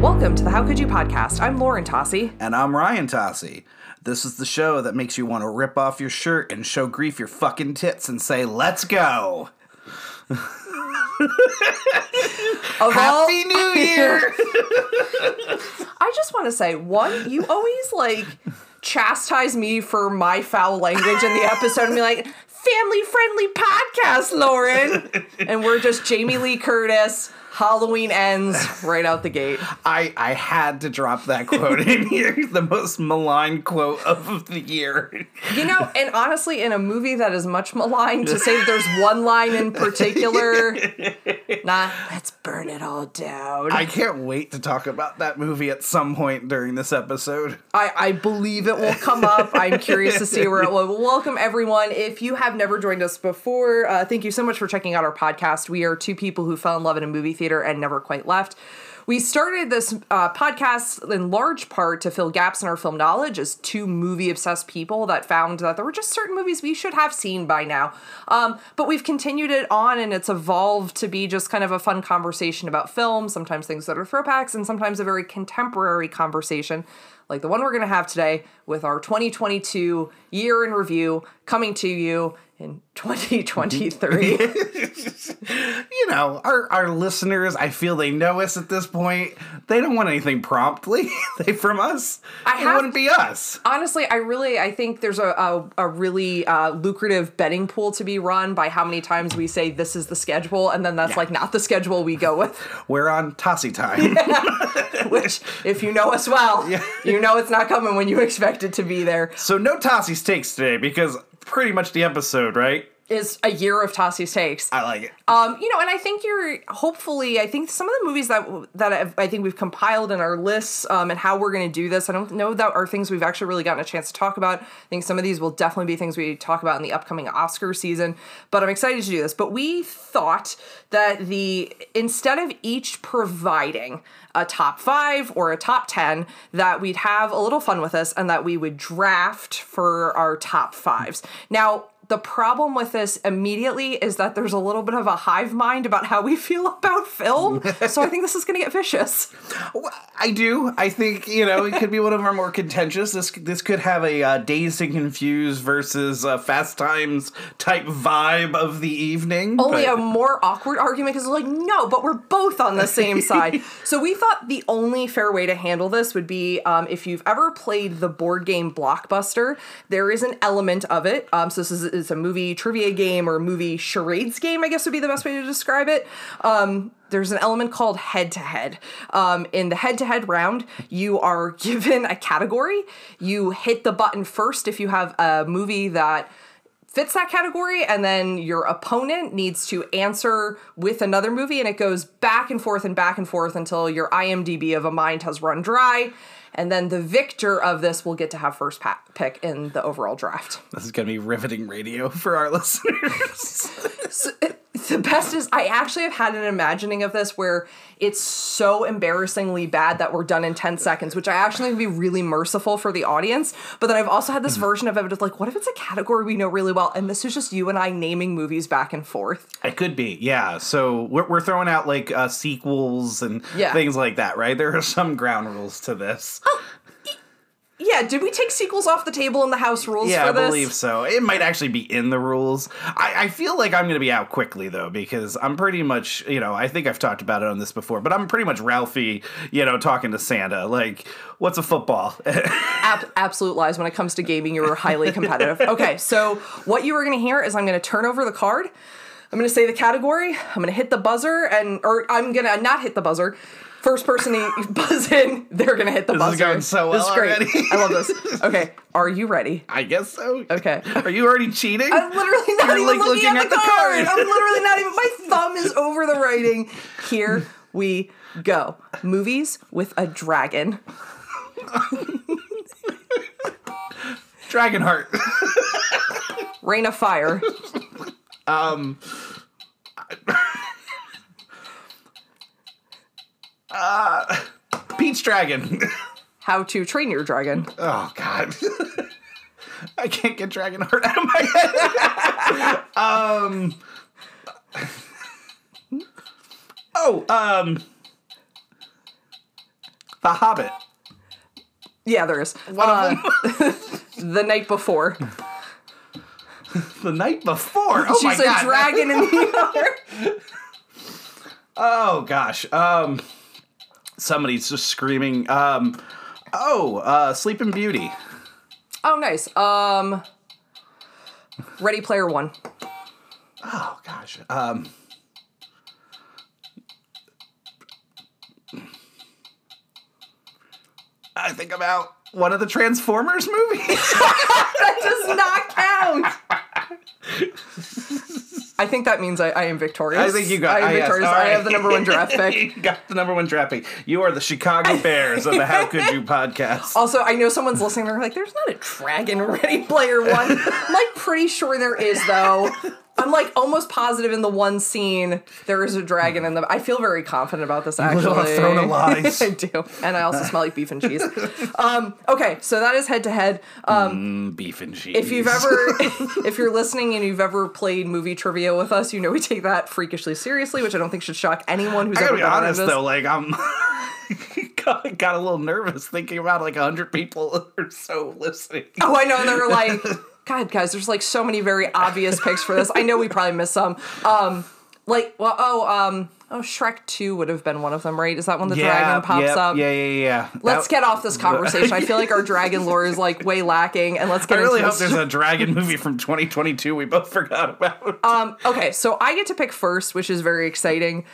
Welcome to the How Could You podcast. I'm Lauren Tossi. And I'm Ryan Tossi. This is the show that makes you want to rip off your shirt and show grief your fucking tits and say, let's go. Of all- Happy New Year! I just want to say, one, you always like chastise me for my foul language in the episode and be like, family friendly podcast, Lauren. And we're just Jamie Lee Curtis. Halloween ends right out the gate. I, I had to drop that quote in here. The most malign quote of the year. You know, and honestly, in a movie that is much maligned, to say that there's one line in particular, nah, let's burn it all down. I can't wait to talk about that movie at some point during this episode. I, I believe it will come up. I'm curious to see where it will. Welcome, everyone. If you have never joined us before, uh, thank you so much for checking out our podcast. We are two people who fell in love in a movie theater and never quite left. We started this uh, podcast in large part to fill gaps in our film knowledge as two movie obsessed people that found that there were just certain movies we should have seen by now. Um, but we've continued it on and it's evolved to be just kind of a fun conversation about film, sometimes things that are throwbacks, and sometimes a very contemporary conversation like the one we're going to have today with our 2022 year in review coming to you in 2023. You know, our, our listeners, I feel they know us at this point. They don't want anything promptly they from us. I it have- wouldn't be us. Honestly, I really I think there's a a, a really uh, lucrative betting pool to be run by how many times we say this is the schedule, and then that's like not the schedule we go with. We're on Tossi time. Which, if you know us well, you know it's not coming when you expect it to be there. So no Tossi's takes today because pretty much the episode, right? Is a year of Tossi's takes. I like it. Um, you know, and I think you're hopefully. I think some of the movies that that I've, I think we've compiled in our lists um, and how we're going to do this. I don't know that are things we've actually really gotten a chance to talk about. I think some of these will definitely be things we talk about in the upcoming Oscar season. But I'm excited to do this. But we thought that the instead of each providing a top five or a top 10 that we'd have a little fun with us and that we would draft for our top fives. Now, the problem with this immediately is that there's a little bit of a hive mind about how we feel about film. so I think this is going to get vicious. Well, I do. I think you know it could be one of our more contentious. This this could have a uh, dazed and confused versus uh, Fast Times type vibe of the evening. Only but- a more awkward argument because like, no, but we're both on the same side. So we thought the only fair way to handle this would be um, if you've ever played the board game Blockbuster, there is an element of it. Um, so this is, is a movie trivia game or movie charades game, I guess would be the best way to describe it. Um, there's an element called head to head. In the head to head round, you are given a category. You hit the button first if you have a movie that fits that category and then your opponent needs to answer with another movie and it goes back and forth and back and forth until your IMDb of a mind has run dry and then the victor of this will get to have first pick in the overall draft. this is gonna be riveting radio for our listeners. So, it- the best is I actually have had an imagining of this where it's so embarrassingly bad that we're done in 10 seconds, which I actually would be really merciful for the audience. But then I've also had this version of it of like, what if it's a category we know really well and this is just you and I naming movies back and forth? it could be, yeah. So we're, we're throwing out like uh, sequels and Yeah. things like that, right? There are some ground rules to this. Yeah, did we take sequels off the table in the house rules Yeah, I this? believe so. It might actually be in the rules. I, I feel like I'm going to be out quickly though, because I'm pretty much, you know, I think I've talked about it on this before, but I'm pretty much Ralphie, you know, talking to Santa. Like, what's a football? Ab- absolute lies. When it comes to gaming, you were highly competitive. Okay, so what you are going to hear is I'm going to turn over the card. I'm going to say the category. I'm going to hit the buzzer, and or I'm going to not hit the buzzer. First person to buzz in, they're going to hit the This is buzzer. going so well This is great. already. I love this. Okay, are you ready? I guess so. Okay. Are you already cheating? I'm literally not You're, even like, looking, looking at, at the, the card. card. I'm literally not even. My thumb is over the writing. Here we go. Movies with a dragon. Dragonheart. Reign of Fire. um. Uh, Pete's Dragon. How to Train Your Dragon. Oh God. I can't get Dragonheart out of my head. um. Oh, um. The Hobbit. Yeah, there is. One Uh, the night before. the night before. Oh my She's a god. dragon in the other. Oh gosh. Um somebody's just screaming. Um oh, uh Sleeping Beauty. Oh, nice. Um, Ready Player One. Oh gosh. Um I think about one of the Transformers movies. That does not count. I think that means I, I am victorious. I think you got. I am yes, victorious. all I have the number one draft pick. you got the number one draft pick. You are the Chicago Bears of the How Could You podcast. Also, I know someone's listening. They're like, "There's not a dragon Ready Player One." I'm like pretty sure there is though. I'm like almost positive in the one scene there is a dragon in the. I feel very confident about this actually. little throne of lies. I do, and I also smell like beef and cheese. Um, okay, so that is head to head. Um, Mm, beef and cheese. If you've ever, if you're listening and you've ever played movie trivia with us, you know we take that freakishly seriously, which I don't think should shock anyone who's I ever gotta be honest this. though, like I'm got, got a little nervous thinking about like hundred people or so listening. Oh, I know. They're like, God, guys, there's like so many very obvious picks for this. I know we probably missed some. Um, like, well, oh, um, oh, Shrek Two would have been one of them, right? Is that when the dragon pops yep, up? Yeah, yeah, yeah. Let's That- get off this conversation. I feel like our dragon lore is like way lacking, and let's get. I really hope this. there's a dragon movie from 2022 we both forgot about. Um, okay, so I get to pick first, which is very exciting.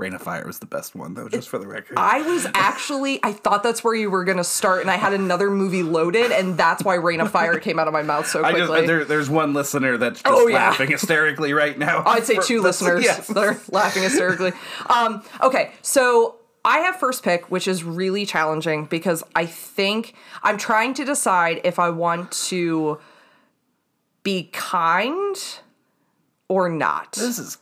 Reign of Fire was the best one though, just for the record. I was actually, I thought that's where you were going to start, and I had another movie loaded, and that's why Reign of Fire came out of my mouth so I quickly. just there, there's one listener that's just Oh, yeah. laughing hysterically right now. I'd say two listeners yes. that are laughing hysterically. Um, okay, so I have first pick, which is really challenging because I think I'm trying to decide if I want to be kind or not. This is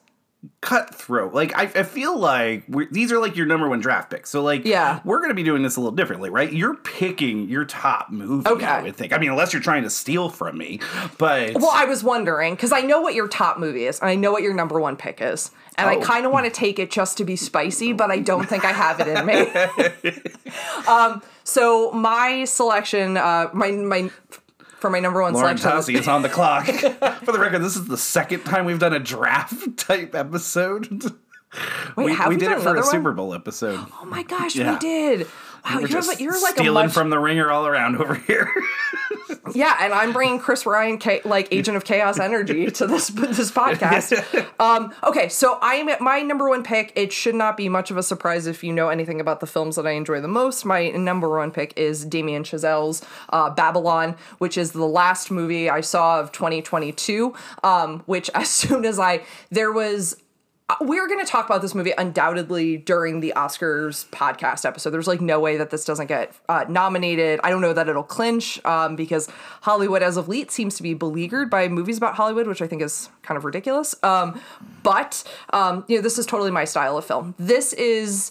cutthroat. Like I, I feel like we're, these are like your number one draft picks. So like, Yeah. we're gonna be doing this a little differently, right? You're picking your top movie. Okay. I would think. I mean, unless you're trying to steal from me, but Well, I was wondering because I know what your top movie is, and I know what your number one pick is, and I Oh. kind of want to take it just to be spicy, but I don't think I have it in me. um, so my selection, uh, my my for my number one Lauren Tossi is on the clock. For the record, this is the second time we've done a draft type episode. Wait, we we we did it for a one? Super Bowl episode. Oh my gosh, Yeah. we did. Wow, you're, just you're like a stealing much, from the ringer all around over here. yeah, and I'm bringing Chris Ryan, like Agent of Chaos energy to this this podcast. um, okay, so I'm at my number one pick. It should not be much of a surprise if you know anything about the films that I enjoy the most. My number one pick is Damien Chazelle's uh, Babylon, which is the last movie I saw of 2022. Um, which as soon as I there was we're going to talk about this movie undoubtedly during the Oscars podcast episode. There's like no way that this doesn't get uh, nominated. I don't know that it'll clinch um, because Hollywood, as of late, seems to be beleaguered by movies about Hollywood, which I think is kind of ridiculous. Um, but um, you know, this is totally my style of film. This is.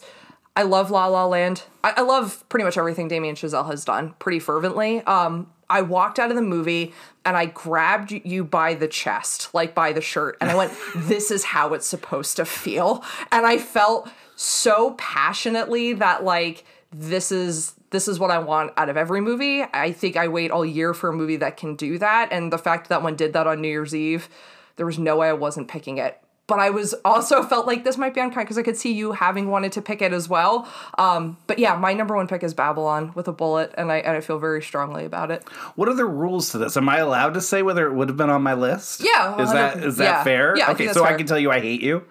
I love La La Land. I, I love pretty much everything Damien Chazelle has done pretty fervently. Um, I walked out of the movie and I grabbed you by the chest, like by the shirt, and I went, This is how it's supposed to feel. And I felt so passionately that, like, this is this is what I want out of every movie. I think I wait all year for a movie that can do that. And the fact that one did that on New Year's Eve, there was no way I wasn't picking it. But I was also felt like this might be unkind because I could see you having wanted to pick it as well. Um, but yeah, my number one pick is Babylon with a bullet, and I and I feel very strongly about it. What are the rules to this? Am I allowed to say whether it would have been on my list? Yeah, Is that 100 is that yeah. fair? Yeah, I okay, think so that's I can tell you I hate you.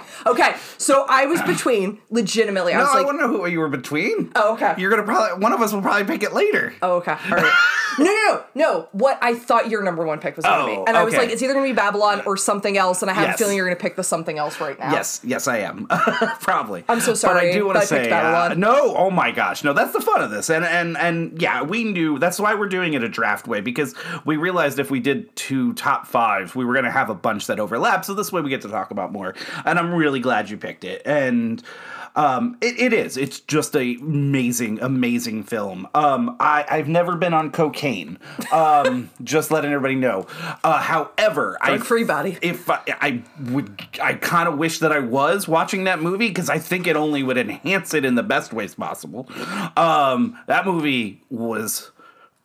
Okay, so I was between legitimately. I No, was I want to know who you were between. Oh, okay. You're gonna probably one of us will probably pick it later. Oh, okay. All right. no, no, no, no. What I thought your number one pick was to Oh, be, and I was like, it's either going to be Babylon or something else, and I have Yes. a feeling you're going to pick the something else right now. Yes, yes, I am. Probably. I'm so sorry. But I do want to say, uh, Babylon. no. Oh my gosh, no. That's the fun of this, and and and yeah, we knew that's why we're doing it a draft way because we realized if we did two top fives, we were going to have a bunch that overlap. So this way we get to talk about more, and I'm really glad you picked it. And Um, it, it is. It's just a amazing, amazing film. Um, I, I've never been on cocaine. Um, just letting everybody know. Uh, however, I Drug free body. If I, I would, I kind of wish that I was watching that movie because I think it only would enhance it in the best ways possible. Um, that movie was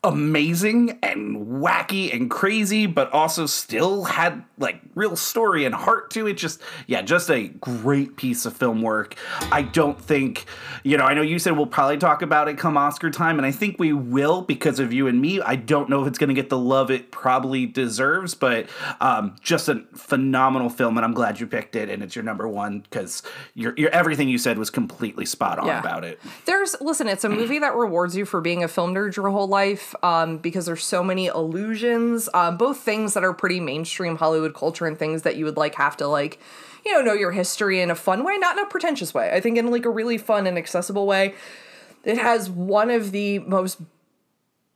amazing and wacky and crazy, but also still had like real story and heart to it. Just yeah, just a great piece of film work. I don't think you know. I know you said we'll probably talk about it come Oscar time, and I think we will because of you and me. I don't know if it's going to get the love it probably deserves, but um, just a phenomenal film, and I'm glad you picked it, and it's your number one because your your everything you said was completely spot on Yeah. about it. There's listen, it's a movie that rewards you for being a film nerd your whole life, um, because there's so many illusions, um, both things that are pretty mainstream Hollywood culture and things that you would like have to like, you know, know your history in a fun way, not in a pretentious way. I think in like a really fun and accessible way. It has one of the most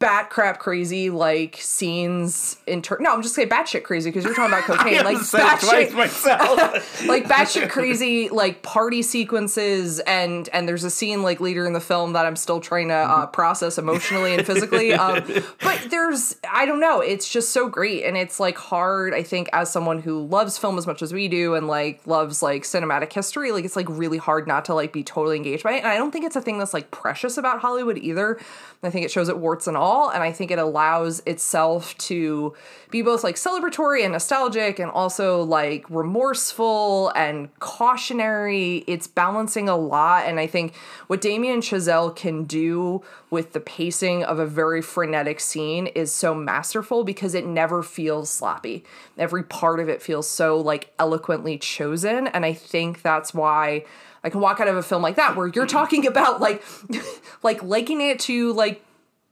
bat crap crazy like scenes in tur- no I'm just saying batshit crazy because you're talking about cocaine like batshit myself. like batshit crazy like party sequences and and there's a scene like later in the film that I'm still trying to uh, process emotionally and physically um, but there's I don't know it's just so great and it's like hard I think as someone who loves film as much as we do and like loves like cinematic history like it's like really hard not to like be totally engaged by it and I don't think it's a thing that's like precious about Hollywood either I think it shows it warts and all and I think it allows itself to be both like celebratory and nostalgic and also like remorseful and cautionary. It's balancing a lot. And I think what Damien Chazelle can do with the pacing of a very frenetic scene is so masterful because it never feels sloppy. Every part of it feels so like eloquently chosen. And I think that's why I can walk out of a film like that where you're talking about like like liking it to like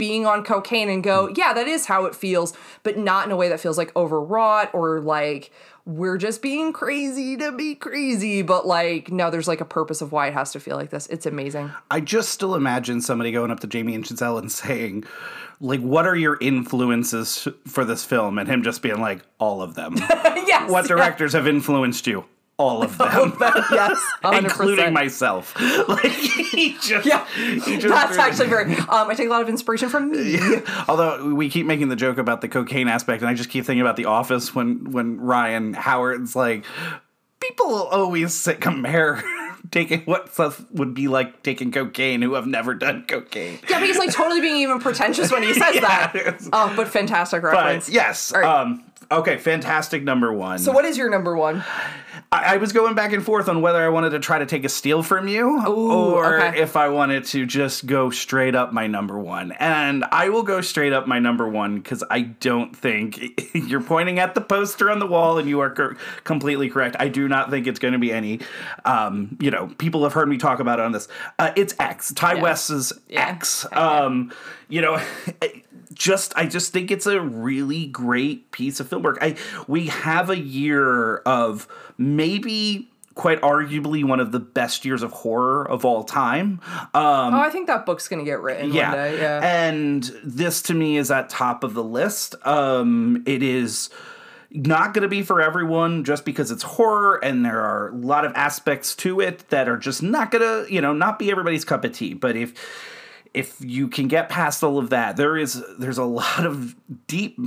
being on cocaine and go, mm. yeah, that is how it feels, but not in a way that feels like overwrought or like we're just being crazy to be crazy, but like no, there's like a purpose of why it has to feel like this. It's amazing. I just still imagine somebody going up to Damien Chazelle and saying, like, what are your influences for this film? And him just being like, all of them. yes. what directors have influenced you? All of them. yes. 100%. Including myself. Like he just Yeah, he just that's really- actually very. Um, I take a lot of inspiration from me. Although we keep making the joke about the cocaine aspect, and I just keep thinking about The Office when when Ryan Howard's like, people always compare taking what stuff would be like taking cocaine who have never done cocaine. Yeah, but he's like totally being even pretentious when he says that. Oh, but fantastic reference. But yes, All right. um, okay, fantastic number one. so, what is your number one? I, I was going back and forth on whether I wanted to try to take a steal from you Ooh, or okay. if I wanted to just go straight up my number one. And I will go straight up my number one because I don't think you're pointing at the poster on the wall and you are completely correct. I do not think it's going to be any, um, you know, people have heard me talk about it on this. Uh, it's X. Ti West's Yeah. X. Um, you know, just I just think it's a really great piece of film work. I we have a year of maybe quite arguably one of the best years of horror of all time. Um, Oh, I think that book's gonna get written yeah. one day. Yeah. And this to me is at top of the list. Um, it is not going to be for everyone just because it's horror and there are a lot of aspects to it that are just not going to, you know, not be everybody's cup of tea. But if if you can get past all of that, there is there's a lot of deep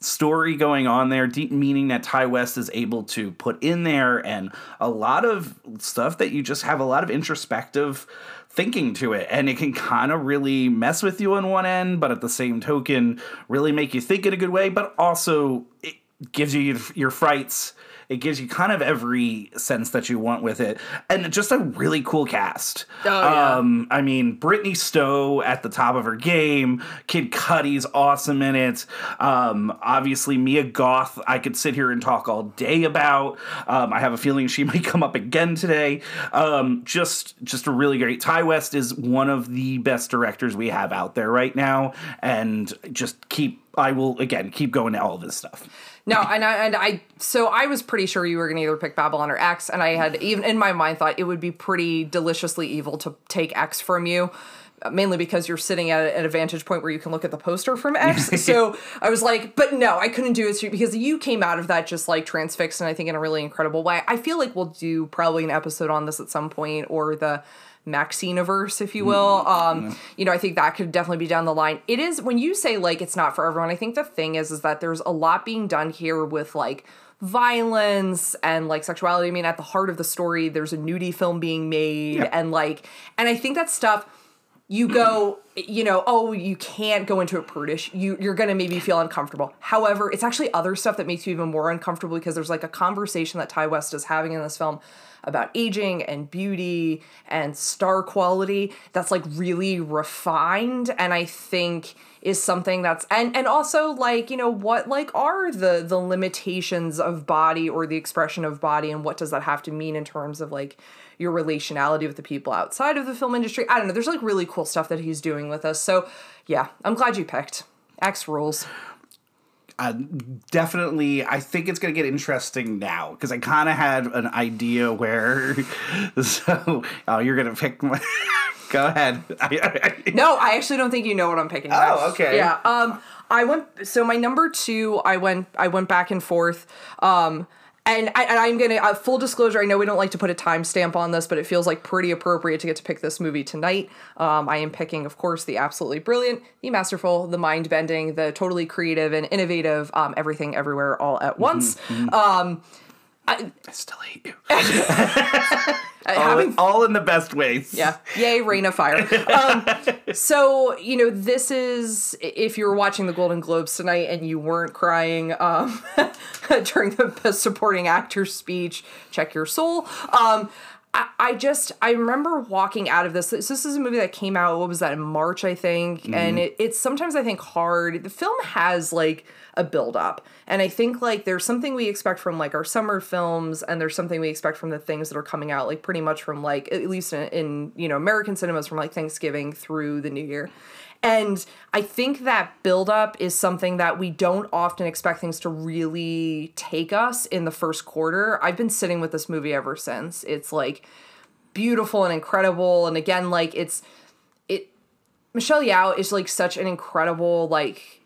story going on there, deep meaning that Ti West is able to put in there, and a lot of stuff that you just have a lot of introspective thinking to it. And it can kind of really mess with you on one end, but at the same token, really make you think in a good way, but also it gives you your, your frights. It gives you kind of every sense that you want with it, and just a really cool cast. Oh, yeah. Um, I mean, Brittany Snow at the top of her game. Kid Cudi's awesome in it. Um, obviously, Mia Goth. I could sit here and talk all day about. Um, I have a feeling she might come up again today. Um, just, just a really great. Ti West is one of the best directors we have out there right now, and just keep. I will again keep going to all this stuff. No, and I, and I, so I was pretty sure you were going to either pick Babylon or X, and I had even in my mind thought it would be pretty deliciously evil to take X from you uh, mainly because you're sitting at an advantage point where you can look at the poster from X. so I was like, but no, I couldn't do it you because you came out of that just like transfixed and I think in a really incredible way. I feel like we'll do probably an episode on this at some point or the Maxiniverse, if you will. Mm-hmm. Um, you know, I think that could definitely be down the line. It is when you say like it's not for everyone. I think the thing is, is that there's a lot being done here with like violence and like sexuality. I mean, at the heart of the story, there's a nudie film being made, and like, and I think that stuff. You go, you know, oh, you can't go into it prudish. You you're gonna maybe feel uncomfortable. However, it's actually other stuff that makes you even more uncomfortable because there's like a conversation that Ti West is having in this film about aging and beauty and star quality that's like really refined and I think is something that's and and also like you know what like are the the limitations of body or the expression of body and what does that have to mean in terms of like your relationality with the people outside of the film industry I don't know there's like really cool stuff that he's doing with us so yeah I'm glad you picked X rules uh, definitely i think it's going to get interesting now because i kind of had an idea where so oh you're going to pick my go ahead No, I actually don't think you know what I'm picking. Oh, okay. Yeah. Um, I went. So my number two, I went. I went back and forth. Um, and, I, and I'm gonna uh, full disclosure. I know we don't like to put a timestamp on this, but it feels like pretty appropriate to get to pick this movie tonight. Um, I am picking, of course, the absolutely brilliant, the masterful, the mind bending, the totally creative and innovative, um, everything, everywhere, all at once. Um, i still hate you I- all, having in, all in the best ways Yeah. Yay, Reign of Fire. Um, so, you know, this is, if you were watching the Golden Globes tonight and you weren't crying um, during the best supporting actor speech, check your soul. Um, I, I just, I remember walking out of this. This, this is a movie that came out, what was that, in March, I think. Mm-hmm. And it, it's sometimes, I think, hard. The film has like a build up. And I think like there's something we expect from like our summer films and there's something we expect from the things that are coming out like pretty much from like at least in, in you know American cinemas from like Thanksgiving through the new year. And I think that build up is something that we don't often expect things to really take us in the first quarter. I've been sitting with this movie ever since. It's like beautiful and incredible and again like it's it Michelle Yeoh is like such an incredible like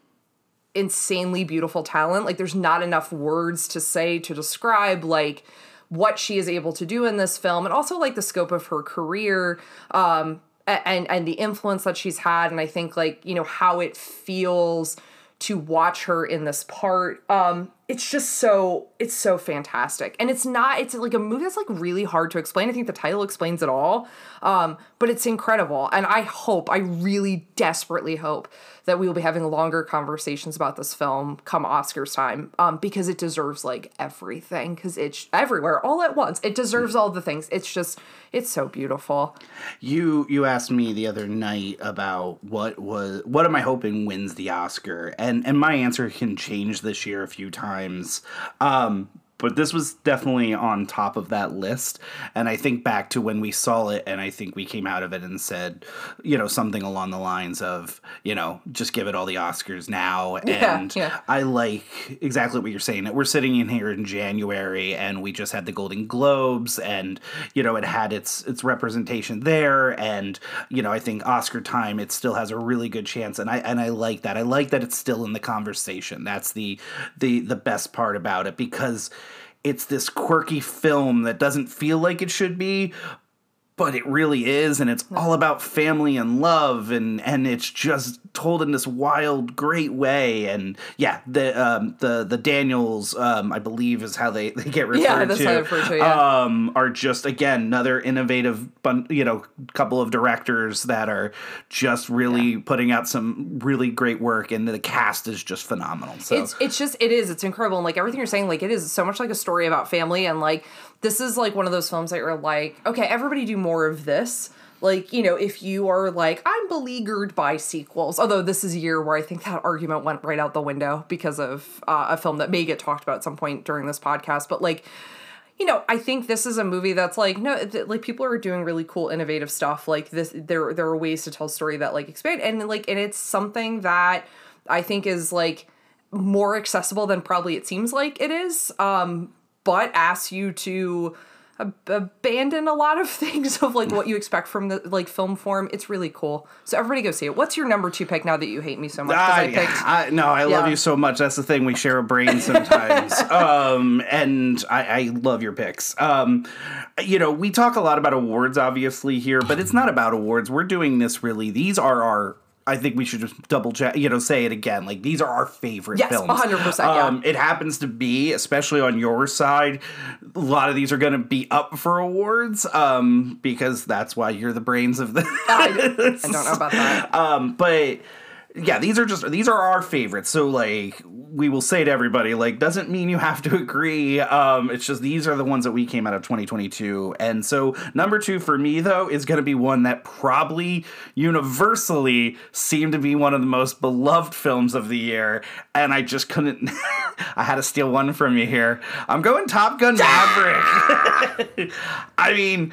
insanely beautiful talent. Like there's not enough words to say to describe like what she is able to do in this film and also like the scope of her career um and and the influence that she's had and I think like, you know, how it feels to watch her in this part. Um it's just so it's so fantastic. And it's not it's like a movie that's like really hard to explain. I think the title explains it all. Um but it's incredible and I hope I really desperately hope that we will be having longer conversations about this film come Oscars time um, because it deserves like everything because it's everywhere all at once. It deserves all the things. It's just it's so beautiful. You you asked me the other night about what was what am I hoping wins the Oscar, and and my answer can change this year a few times. Um, but this was definitely on top of that list, and I think back to when we saw it, and I think we came out of it and said, you know, something along the lines of, you know, just give it all the Oscars now, Yeah, and yeah. I like exactly what you're saying. That we're sitting in here in January, and we just had the Golden Globes, and you know it had its its representation there, and you know I think Oscar time it still has a really good chance, and I and I like that. I like that it's still in the conversation. That's the the the best part about it because it's this quirky film that doesn't feel like it should be, but it really is and it's all about family and love and and it's just told in this wild great way and yeah the um the the daniels um i believe is how they, they get referred Yeah, that's to how referred to, yeah. um are just again another innovative bun- you know couple of directors that are just really putting out some really great work and the cast is just phenomenal so It's it's just it is it's incredible and like everything you're saying like it is so much like a story about family and like this is like one of those films that you're like okay everybody do more of this like you know if you are like i'm beleaguered by sequels although this is a year where i think that argument went right out the window because of uh, a film that may get talked about at some point during this podcast but like you know, I think this is a movie that's like no, th- like people are doing really cool, innovative stuff. Like this, there there are ways to tell story that like expand and like and it's something that I think is like more accessible than probably it seems like it is. Um, but asks you to ab- abandon a lot of things of like what you expect from the like film form. It's really cool. So everybody go see it. What's your number two pick now that you hate me so much? 'Cause I I, picked I, no, I love Yeah. you so much. That's the thing. We share a brain sometimes. um, and I, I love your picks. Um, you know, we talk a lot about awards, obviously, here, but it's not about awards. We're doing this really. These are our. I think we should just double check, you know, say it again. Like these are our favorite Yes, films. 100%, yeah. Um, it happens to be, especially on your side, a lot of these are going to be up for awards um, because that's why you're the brains of the. I, I don't know about that. Um, but yeah, these are just these are our favorites. So like we will say to everybody, like doesn't mean you have to agree. Um, it's just these are the ones that we came out of 2022. And so number two for me though is going to be one that probably universally seemed to be one of the most beloved films of the year. And I just couldn't. I had to steal one from you here. I'm going Top Gun Maverick. I mean.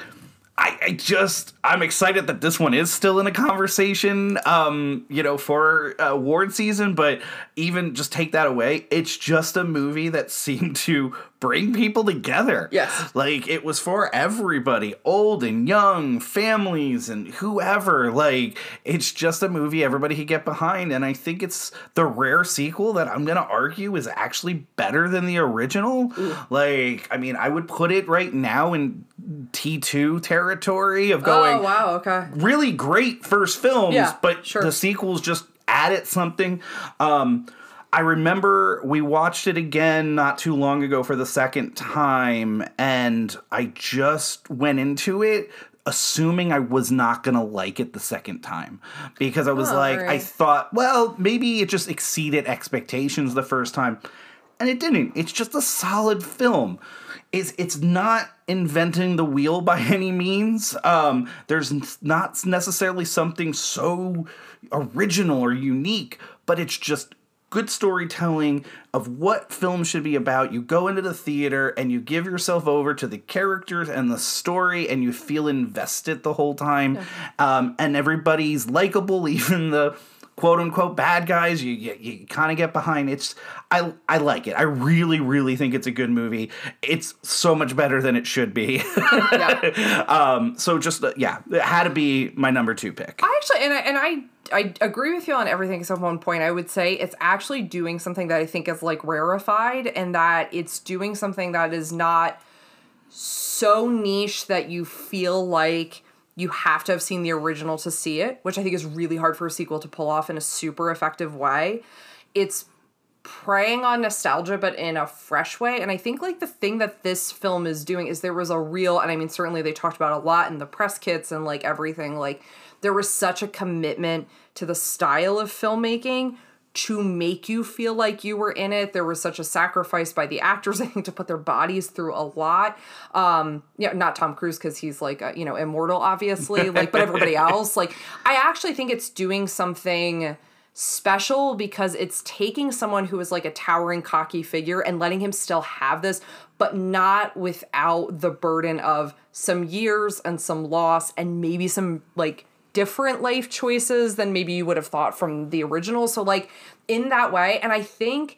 I, I just I'm excited that this one is still in a conversation, um, you know, for uh, award season. But even just take that away, it's just a movie that seemed to bring people together. Yes. like it was for everybody, old and young, families and whoever. Like it's just a movie everybody could get behind, and I think it's the rare sequel that I'm gonna argue is actually better than the original. Like, I mean, I would put it right now in T2 territory of going oh wow, okay. really great first films, Yeah, but sure. the sequels just added something. Um, I remember we watched it again not too long ago for the second time, and I just went into it assuming I was not gonna like it the second time because I was Oh, like, I thought, well, maybe it just exceeded expectations the first time, and it didn't. It's just a solid film. It's it's not inventing the wheel by any means. Um, there's not necessarily something so original or unique, but it's just good storytelling of what film should be about. You go into the theater and you give yourself over to the characters and the story, and you feel invested the whole time. Um, and everybody's likable, even the quote unquote bad guys. You you, you kind of get behind. It's I I like it. I really really think it's a good movie. It's so much better than it should be. Yeah. um, so just uh, yeah, it had to be my number two pick. I actually and I and I I agree with you on everything except one point. I would say it's actually doing something that I think is like rarefied and that it's doing something that is not so niche that you feel like you have to have seen the original to see it, which I think is really hard for a sequel to pull off in a super effective way. It's preying on nostalgia but in a fresh way and i think like the thing that this film is doing is there was a real and i mean certainly they talked about a lot in the press kits and like everything like there was such a commitment to the style of filmmaking to make you feel like you were in it. There was such a sacrifice by the actors i think to put their bodies through a lot. Um yeah not tom cruise because he's like uh, you know immortal obviously like but everybody else. Like i actually think it's doing something special because it's taking someone who is like a towering cocky figure and letting him still have this but not without the burden of some years and some loss and maybe some like different life choices than maybe you would have thought from the original so like in that way and i think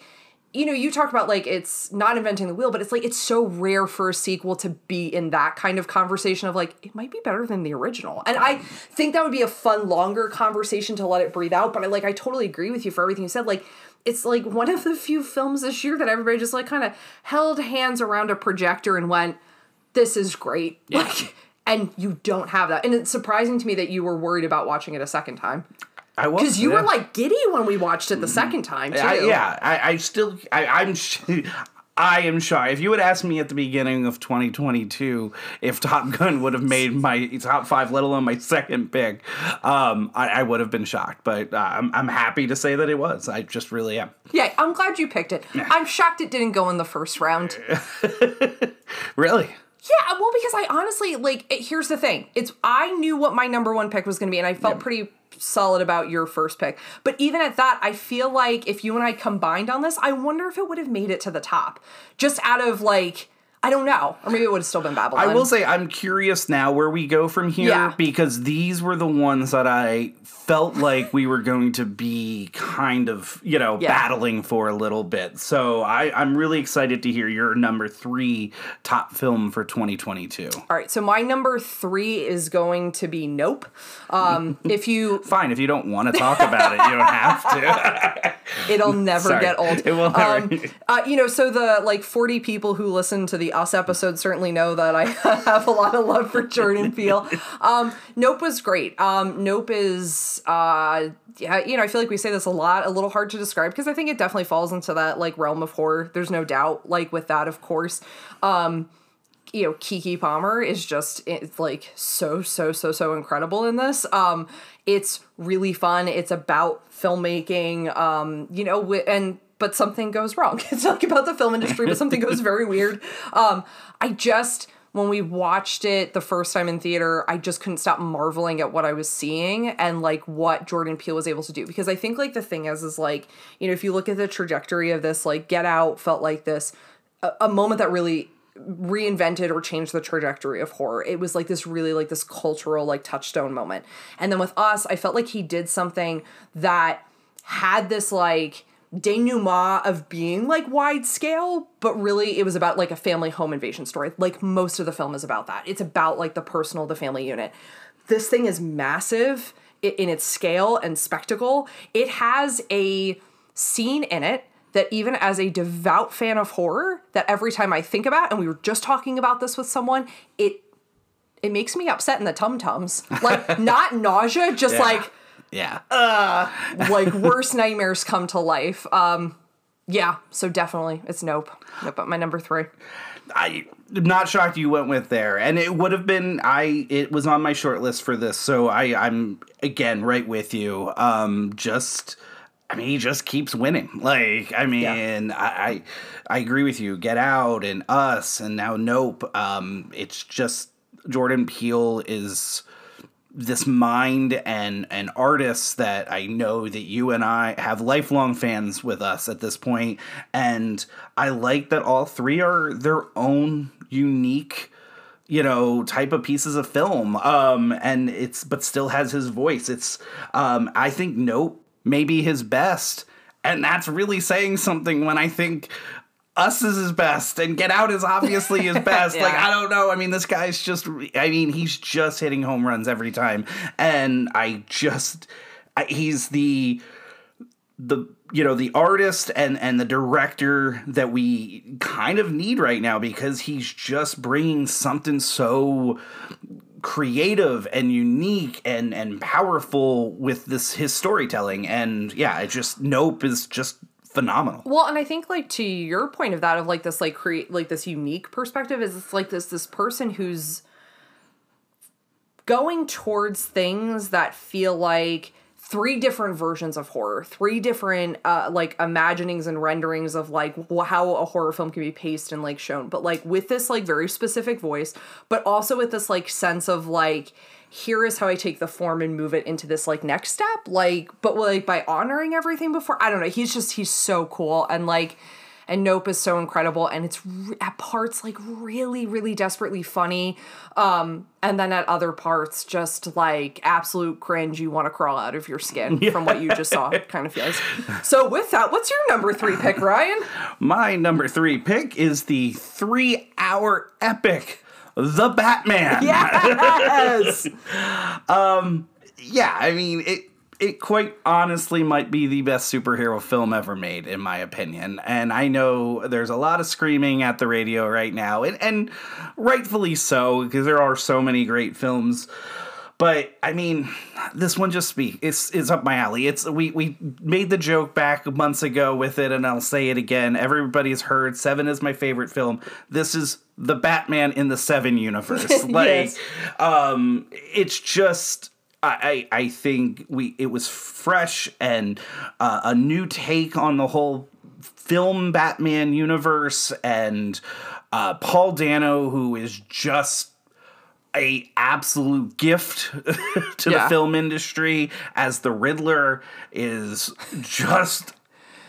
you know, you talk about like it's not inventing the wheel, but it's like it's so rare for a sequel to be in that kind of conversation of like it might be better than the original. And I think that would be a fun longer conversation to let it breathe out, but I like I totally agree with you for everything you said. Like it's like one of the few films this year that everybody just like kind of held hands around a projector and went, "This is great." Like and you don't have that. And it's surprising to me that you were worried about watching it a second time. I was Because you yeah. were like giddy when we watched it the second time, too. I, yeah, I, I still, I, I'm, sh- I am shy. If you had asked me at the beginning of 2022 if Top Gun would have made my top five, let alone my second pick, um, I, I would have been shocked. But uh, I'm, I'm happy to say that it was. I just really am. Yeah, I'm glad you picked it. I'm shocked it didn't go in the first round. Really? Yeah, uh, well, because I honestly like. It, here's the thing: it's I knew what my number one pick was going to be, and I felt pretty solid about your first pick. But even at that, I feel like if you and I combined on this, I wonder if it would have made it to the top, just out of like. I don't know. Or maybe it would have still been Babylon. I will say I'm curious now where we go from here Yeah. because these were the ones that I felt like we were going to be kind of, you know, Yeah. battling for a little bit. So I, I'm really excited to hear your number three top film for 2022. All right, so my number three is going to be Nope. Um, if you, Fine, if you don't want to talk about it, you don't have to. it'll never Sorry. get old. It will never. Um, uh, you know, so the like 40 people who listen to the Us episode certainly know that I have a lot of love for Jordan Peele. Um, nope was great. Um, nope is, uh, yeah, you know, I feel like we say this a lot, a little hard to describe because I think it definitely falls into that like realm of horror. There's no doubt, like with that, of course. Um, you know Keke Palmer is just it's like so so so so incredible in this. Um it's really fun. It's about filmmaking um you know and but something goes wrong. It's like about the film industry but something goes very weird. Um I just when we watched it the first time in theater, I just couldn't stop marveling at what I was seeing and like what Jordan Peele was able to do because I think like the thing is is like, you know, if you look at the trajectory of this like Get Out felt like this a, a moment that really reinvented or changed the trajectory of horror. It was like this really like this cultural like touchstone moment. And then with us, I felt like he did something that had this like denouement of being like wide scale, but really it was about like a family home invasion story. Like most of the film is about that. It's about like the personal, the family unit. This thing is massive in its scale and spectacle. It has a scene in it that even as a devout fan of horror that every time I think about and we were just talking about this with someone it it makes me upset in the tum tums like not nausea just Yeah. like yeah. like worst nightmares come to life um yeah so definitely it's nope nope but my number three I am not shocked you went with there, and it would have been. I it was on my short list for this, so I I'm again right with you. Um, just. I mean, he just keeps winning. Like, I mean, I, I I agree with you. Get Out and Us and now Nope. Um, it's just Jordan Peele is this mind and and artists that I know that you and I have lifelong fans with us at this point and I like that all three are their own unique you know type of pieces of film. Um and it's but still has his voice. It's um I think Nope maybe his best. And that's really saying something when I think us is his best and get out is obviously his best. Like i don't know. I mean this guy's just i mean he's just hitting home runs every time. And i just I, he's the the you know the artist and and the director that we kind of need right now because he's just bringing something so creative and unique and and powerful with this his storytelling. And yeah it just nope is just phenomenal. Well, and I think like to your point of that of like this like create like this unique perspective is it's like this this person who's going towards things that feel like three different versions of horror, three different uh like imaginings and renderings of like how a horror film can be paced and like shown, but like with this like very specific voice, but also with this like sense of like here is how I take the form and move it into this like next step, like but like by honoring everything before. I don't know. He's just he's so cool and like and Nope is so incredible and it's at parts like really really desperately funny um and then at other parts just like absolute cringe you want to crawl out of your skin from what you just saw kind of feels. So with that, what's your number 3 pick, Ryan? My number three pick is the three hour epic, The Batman. Yes. Um, yeah, I mean, it, it quite honestly might be the best superhero film ever made, in my opinion. And I know there's a lot of screaming at the radio right now, and, and rightfully so, because there are so many great films. But I mean, this one just speak it's it's up my alley. It's we we made the joke back months ago with it, and I'll say it again. Everybody's heard Seven is my favorite film. This is the Batman in the Seven universe. Like, Yes. um, it's just. I, I I think we it was fresh and uh, a new take on the whole film Batman universe and uh, Paul Dano who is just a absolute gift to Yeah. the film industry as the Riddler is just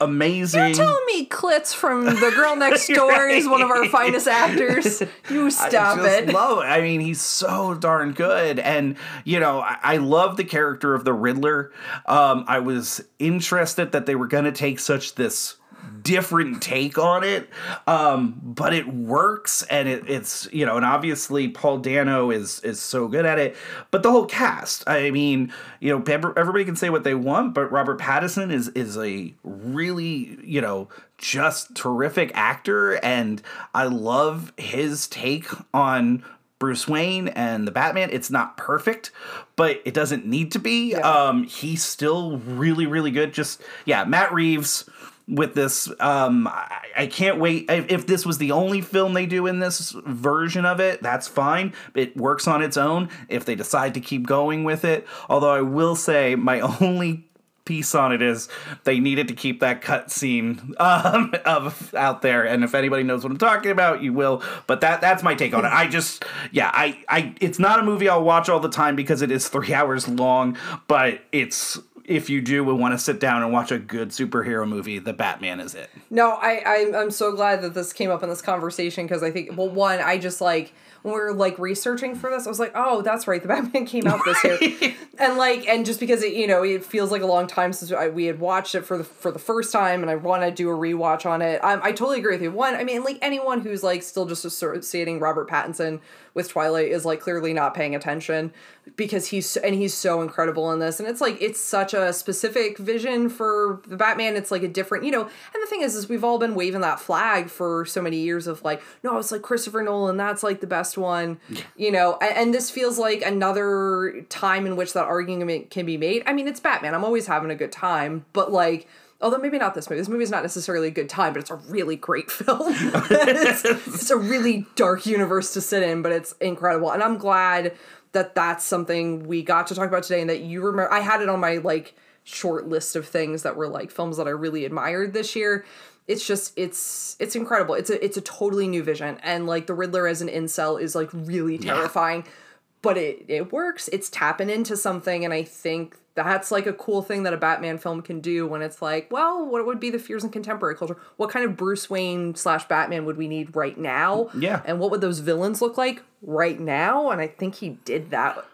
amazing. You're telling me Klitz from The Girl Next Door is one of our finest actors. You stop I just it. Love it. I mean, he's so darn good, and you know, I, I love the character of the Riddler. Um, I was interested that they were going to take such this different take on it um but it works and it, it's you know and obviously paul dano is is so good at it but the whole cast i mean you know everybody can say what they want but robert pattinson is is a really you know just terrific actor and i love his take on Bruce Wayne and the Batman. It's not perfect, but it doesn't need to be. Um, he's still really, really good. Just yeah, Matt Reeves with this. Um, I, I can't wait. If, if this was the only film they do in this version of it, that's fine. It works on its own. If they decide to keep going with it, although I will say my only piece on it is they needed to keep that cut scene um, of out there and if anybody knows what i'm talking about you will but that that's my take on it i just yeah i i it's not a movie i'll watch all the time because it is three hours long but it's if you do want to sit down and watch a good superhero movie the batman is it. No, I, I I'm so glad that this came up in this conversation because I think well one I just like when we were like researching for this I was like oh that's right the Batman came out this year. And like and just because it you know it feels like a long time since I, we had watched it for the for the first time and I want to do a rewatch on it. Um, I totally agree with you. One I mean like anyone who's like still just associating Robert Pattinson with Twilight is like clearly not paying attention because he's and he's so incredible in this. And it's like it's such a specific vision for the Batman. It's like a different you know and the thing is is we've all been waving that flag for so many years of like no it's like Christopher Nolan. That's like the best one you know? And, and this feels like another time in which that argument can be made. I mean it's Batman. I'm always having a good time but like Although maybe not this movie. This movie is not necessarily a good time, but it's a really great film. it's, it's a really dark universe to sit in, but it's incredible. And I'm glad that that's something we got to talk about today and that you remember. I had it on my like short list of things that were like films that I really admired this year. It's just it's it's incredible. It's a it's a totally new vision and like the Riddler as an incel is like really terrifying, but it it works. It's tapping into something and I think that's like a cool thing that a Batman film can do when it's like, well, what would be the fears in contemporary culture? What kind of Bruce Wayne slash Batman would we need right now? Yeah. And what would those villains look like right now? And I think he did that.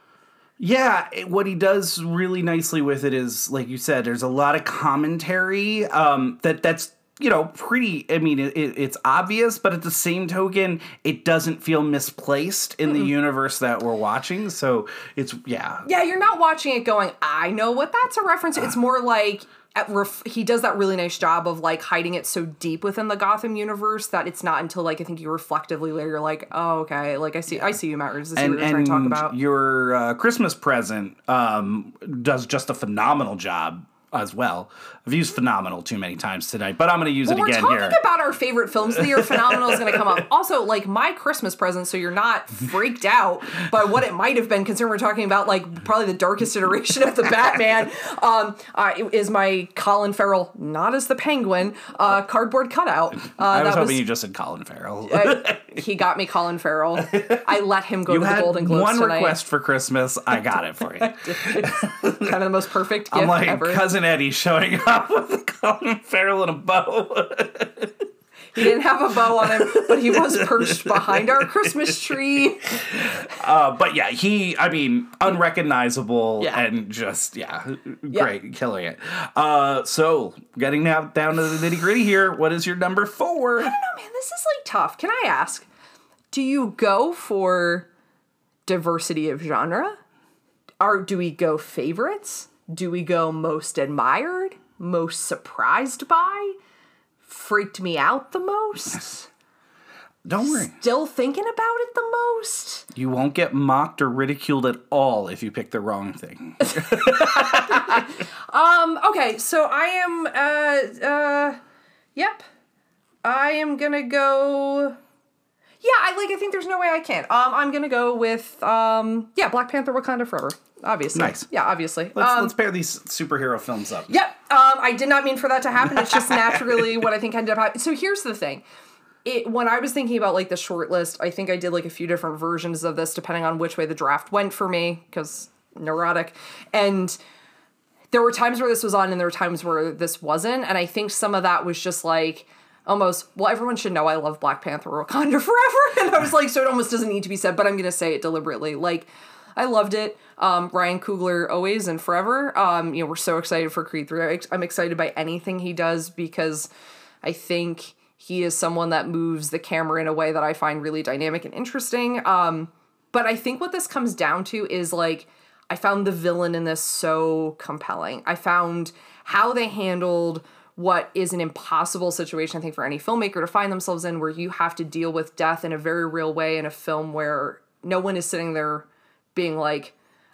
Yeah, it- what he does really nicely with it is, like you said, there's a lot of commentary um, that that's you know pretty. I mean, it, it- it's obvious, but at the same token, it doesn't feel misplaced in the universe that we're watching. So it's yeah, Yeah, you're not watching it going, I know what that's a reference. to." It's more like at ref- he does that really nice job of like hiding it so deep within the Gotham universe that it's not until like I think you reflectively later you're like, oh okay, like I see, I see you, Matt. Reeves. This is and what you're trying to talk about. your uh, Christmas present um, does just a phenomenal job as well. I've used phenomenal too many times tonight, but I'm going to use Well, it we're again talking here. about our favorite films of the year. Phenomenal is going to come up. Also, like my Christmas present, so you're not freaked out by what it might have been, considering we're talking about like probably the darkest iteration of the Batman. Um, uh, is my Colin Farrell, not as the Penguin, uh, cardboard cutout. Uh, I was hoping you just said Colin Farrell. I- he got me Colin Farrell. I let him go you to the Golden Globes one tonight. request for Christmas. I got it for you. kind of the most perfect gift I'm like ever. cousin Eddie showing up with a Colin Farrell and a bow. He didn't have a bow on him, but he was perched behind our Christmas tree. Uh, but yeah, he, I mean, unrecognizable Yeah. and just, yeah, great, killing it. Uh, so, getting now down to the nitty gritty here, what is your number four? I don't know, man. This is like tough. Can I ask? Do you go for diversity of genre? Or do we go favorites? Do we go most admired? Most surprised by? Freaked me out the most? Don't worry. Still thinking about it the most? You won't get mocked or ridiculed at all if you pick the wrong thing. Um, okay, so I am uh uh yep. I am gonna go Yeah, I like I think there's no way I can't. Um I'm gonna go with um yeah, Black Panther Wakanda Forever. Obviously. Nice. Yeah, obviously. Let's, um let's pair these superhero films up. Yep. Um, I did not mean for that to happen. It's just naturally what I think ended up happening. So here's the thing. It, when I was thinking about like the short list, I think I did like a few different versions of this depending on which way the draft went for me because neurotic. And there were times where this was on and there were times where this wasn't. And I think some of that was just like almost, well, everyone should know I love Black Panther or Wakanda forever. And I was like, so it almost doesn't need to be said, but I'm going to say it deliberately. Like, I loved it. Um, Ryan Coogler always and forever. Um, you know, we're so excited for Creed 3. I'm excited by anything he does because I think he is someone that moves the camera in a way that I find really dynamic and interesting. Um, but I think what this comes down to is like, I found the villain in this so compelling. I found how they handled what is an impossible situation, I think, for any filmmaker to find themselves in, where you have to deal with death in a very real way in a film where no one is sitting there being like,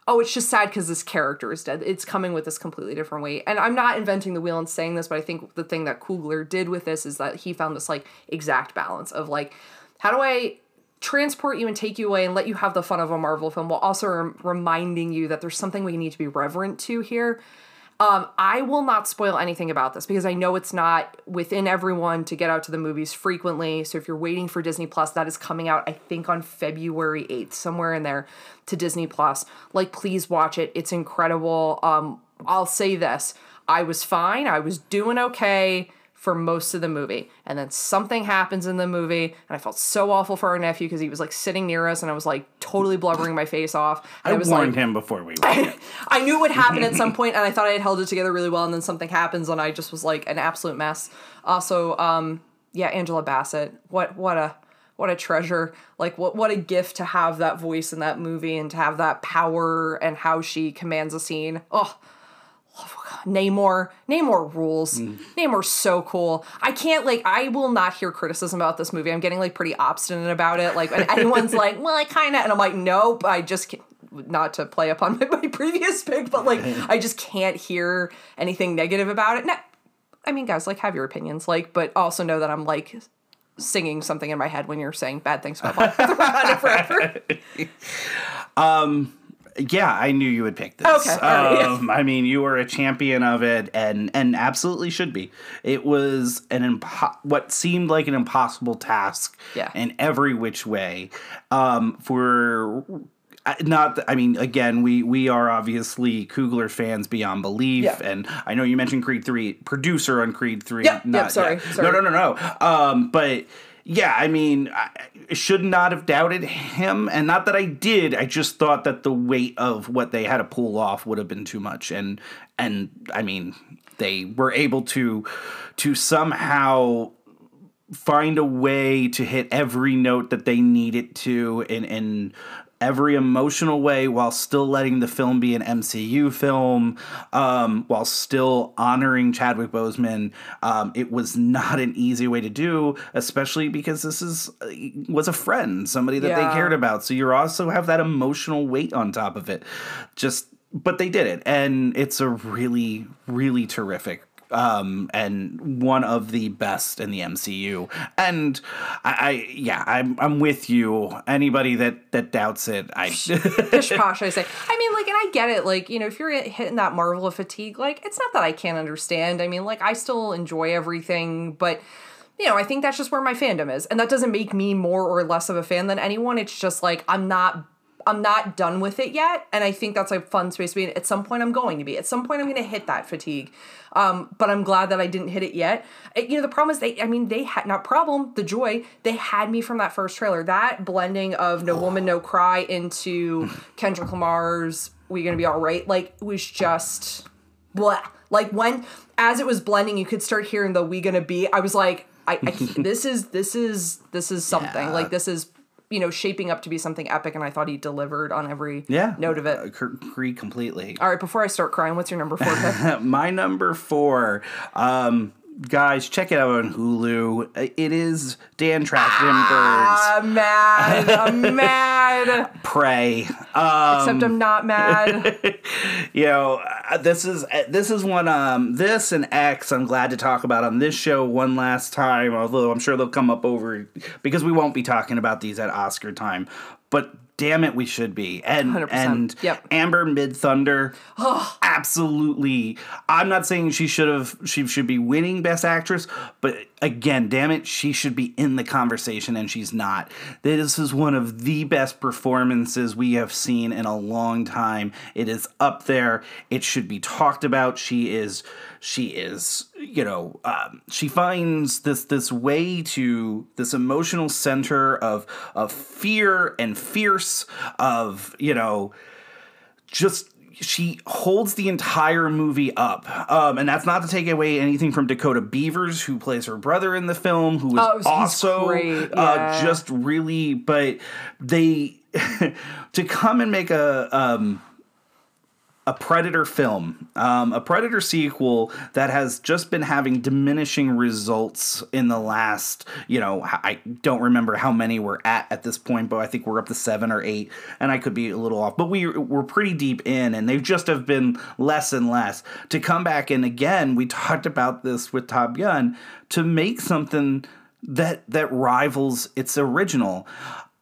oh, it's just sad because this character is dead. It's coming with this completely different weight. And I'm not inventing the wheel and saying this, but I think the thing that Coogler did with this is that he found this like exact balance of like, how do I transport you and take you away and let you have the fun of a Marvel film while also rem- reminding you that there's something we need to be reverent to here um, I will not spoil anything about this because I know it's not within everyone to get out to the movies frequently. So if you're waiting for Disney Plus, that is coming out, I think, on February 8th, somewhere in there to Disney Plus. Like, please watch it. It's incredible. Um, I'll say this I was fine, I was doing okay for most of the movie. And then something happens in the movie, and I felt so awful for our nephew because he was like sitting near us, and I was like totally blubbering my face off. I, I was warned like, him before we went. I knew it would happen at some point, and I thought I had held it together really well, and then something happens, and I just was like an absolute mess. Also, um, yeah, Angela Bassett, what what a what a treasure! Like what what a gift to have that voice in that movie and to have that power and how she commands a scene. Oh. Namor, Namor rules. Mm. Namor's so cool. I can't like I will not hear criticism about this movie. I'm getting like pretty obstinate about it. Like and anyone's like, well, I kind of, and I'm like, nope. I just can't not to play upon my, my previous pick, but like I just can't hear anything negative about it. No, I mean, guys, like have your opinions, like, but also know that I'm like singing something in my head when you're saying bad things about Black Panther forever. um yeah, I knew you would pick this. Okay, um, I mean, you were a champion of it, and and absolutely should be. It was an impo- what seemed like an impossible task, yeah. in every which way. Um, for not i mean again we we are obviously Coogler fans beyond belief yeah. and i know you mentioned creed 3 producer on creed 3 yep, not, yep, sorry, sorry no no no no um but yeah, I mean, I should not have doubted him, and not that I did. I just thought that the weight of what they had to pull off would have been too much, and and I mean, they were able to to somehow find a way to hit every note that they needed to, in in every emotional way while still letting the film be an MCU film, um, while still honoring Chadwick Boseman. Um, it was not an easy way to do, especially because this is uh, was a friend, somebody that yeah. they cared about. So you also have that emotional weight on top of it. Just but they did it and it's a really really terrific um, and one of the best in the MCU. And I, I yeah, I'm I'm with you. Anybody that that doubts it, I pish posh. I say. I mean, like, and I get it. Like, you know, if you're hitting that Marvel fatigue, like, it's not that I can't understand. I mean, like, I still enjoy everything, but you know, I think that's just where my fandom is. And that doesn't make me more or less of a fan than anyone. It's just like I'm not I'm not done with it yet, and I think that's a fun space to be in. At some point, I'm going to be. At some point, I'm to hit that fatigue. Um, but I'm glad that I didn't hit it yet. It, you know, the problem is they. I mean, they had not problem. The joy they had me from that first trailer. That blending of No Woman No Cry into Kendrick Lamar's "We Gonna Be All Right" like was just blah. Like when as it was blending, you could start hearing the "We Gonna Be." I was like, I, I this is this is this is something. Yeah. Like this is you know shaping up to be something epic and i thought he delivered on every yeah. note of it. Agree completely. All right before i start crying what's your number four my number four um guys, check it out on Hulu. It is Dan Trachtenberg's. I'm mad. I'm mad. Prey. Um, Except I'm not mad. you know, uh, this is uh, this is one. Um, this and X. I'm glad to talk about on this show one last time. Although I'm sure they'll come up over because we won't be talking about these at Oscar time. But damn it, we should be. And 100%. and Yep. Amber Midthunder, absolutely. I'm not saying she should have she should be winning Best Actress, but again, damn it, she should be in the conversation, and she's not. This is one of the best performances we have seen in a long time. It is up there. It should be talked about. She is she is you know um, she finds this this way to this emotional center of of fear and fierce of you know just she holds the entire movie up. Um, and that's not to take away anything from dakota beavers who plays her brother in the film who is Oh, also great, uh, just really but they to come and make a um, a Predator film, um, a Predator sequel that has just been having diminishing results in the last, you know, I don't remember how many we're at at this point, but I think we're up to seven or eight, and I could be a little off, but we we're pretty deep in, and they've just have been less and less. To come back and again, we talked about this with Top Gun to make something that that rivals its original.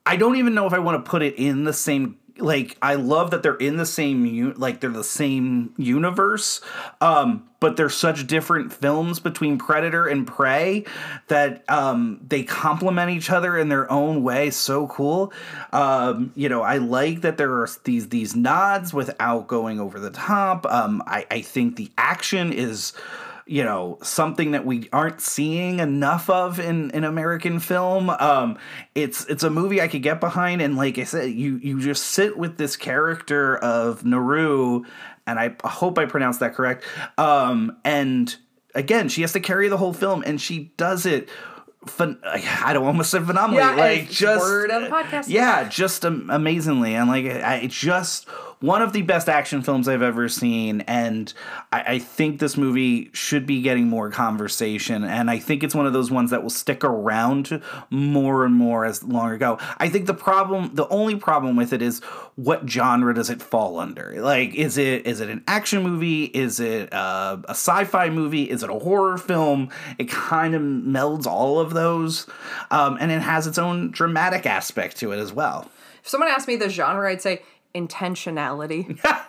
I don't even know if I want to put it in the same like I love that they're in the same like they're the same universe um but they're such different films between Predator and Prey that um they complement each other in their own way. So cool. Um you know I like that there are these these nods without going over the top. Um I I think the action is you know something that we aren't seeing enough of in in American film. Um, it's it's a movie I could get behind, and like I said, you you just sit with this character of Naru, and I hope I pronounced that correct. Um, and again, she has to carry the whole film, and she does it. Phen- I don't almost said phenomenally, Yeah, like just word on the podcast. yeah, just um, amazingly, and like I, just one of the best action films I've ever seen, and I, I think this movie should be getting more conversation, and I think it's one of those ones that will stick around more and more as longer go. I think the problem, the only problem with it is what genre does it fall under? Like, is it is it an action movie? Is it uh, a sci-fi movie? Is it a horror film? It kind of melds all of those, um, and it has its own dramatic aspect to it as well. If someone asked me the genre, I'd say intentionality.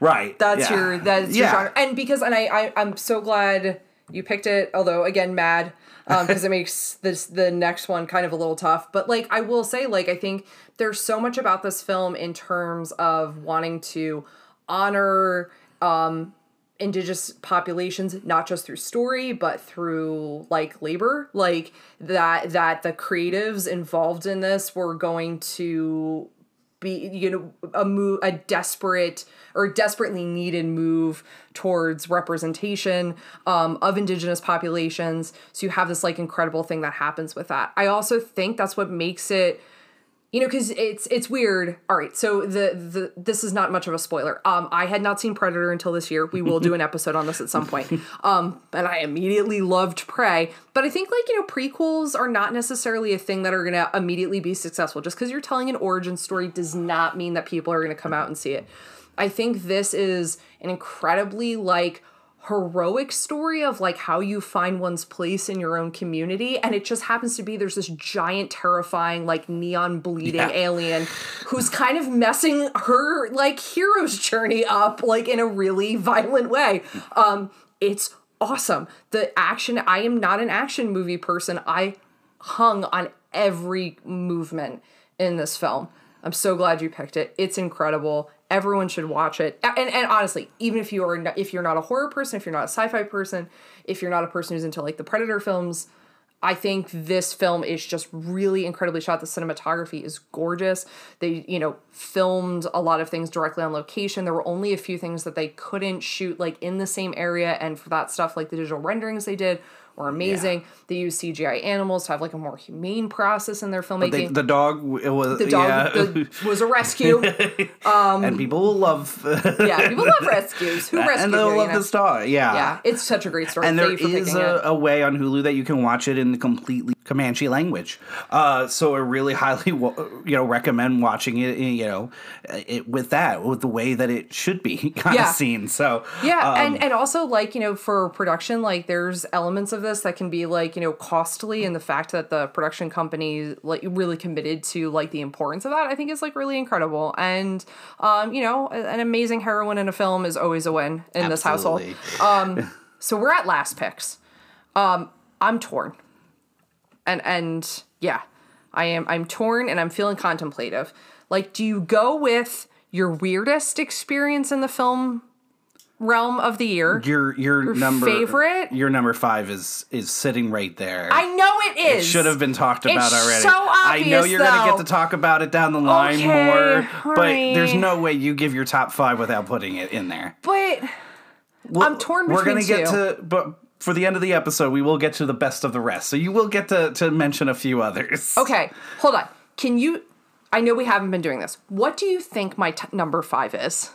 Right. That's yeah. your that's your Yeah. genre. And because and I, I I'm so glad you picked it. Although again, mad because it makes this the next one kind of a little tough. But like I will say, like I think there's so much about this film in terms of wanting to honor um indigenous populations not just through story but through like labor like that that the creatives involved in this were going to be you know a move a desperate or desperately needed move towards representation um, of indigenous populations. So you have this like incredible thing that happens with that. I also think that's what makes it you know because it's it's weird. All right so the the this is not much of a spoiler. Um i had not seen predator until this year. We will do an episode on this at some point. Um and i immediately loved prey. But i think like you know prequels are not necessarily a thing that are gonna immediately be successful. Just because you're telling an origin story does not mean that people are gonna come out and see it. I think this is an incredibly like heroic story of like how you find one's place in your own community and it just happens to be there's this giant terrifying like neon bleeding Yeah. alien who's kind of messing her like hero's journey up like in a really violent way um it's awesome the action i am not an action movie person i hung on every movement in this film. I'm so glad you picked it. It's incredible. Everyone should watch it. And and honestly, even if you are not, if you're not a horror person, if you're not a sci-fi person, if you're not a person who's into like the Predator films, I think this film is just really incredibly shot. The cinematography is gorgeous. They, you know, filmed a lot of things directly on location. There were only a few things that they couldn't shoot like in the same area, and for that stuff, like the digital renderings they did were amazing. They used CGI animals to have like a more humane process in their filmmaking. They, the dog it was the dog yeah. the, was a rescue. um, and people will love yeah, people love rescues. Who rescued and they'll love this dog. Yeah. Yeah, it's such a great story. And there Thank you for is a, a way on Hulu that you can watch it in completely Comanche language. Uh, so I really highly, you know, recommend watching it. You know, it, with that, with the way that it should be kind Yeah. of seen. So Yeah, um, and and also like you know for production, like there's elements of this that can be like you know costly, and the fact that the production company like really committed to like the importance of that, I think is like really incredible. And um, you know, an amazing heroine in a film is always a win in this household. Absolutely. So we're at last picks. Um, I'm torn, and and yeah, I am. I'm torn, and I'm feeling contemplative. Like, do you go with your weirdest experience in the film realm of the year? your your number favorite? your number five is is sitting right there. I know it is. it should have been talked about It's already. so obvious. I know you're gonna get to talk about it down the line Okay, more, but there's no way you give your top five without putting it in there. but Well, I'm torn We're gonna between get to, but for the end of the episode, we will get to the best of the rest. So you will get to to mention a few others. okay, hold on. Can you? I know we haven't been doing this. What do you think my t- number five is?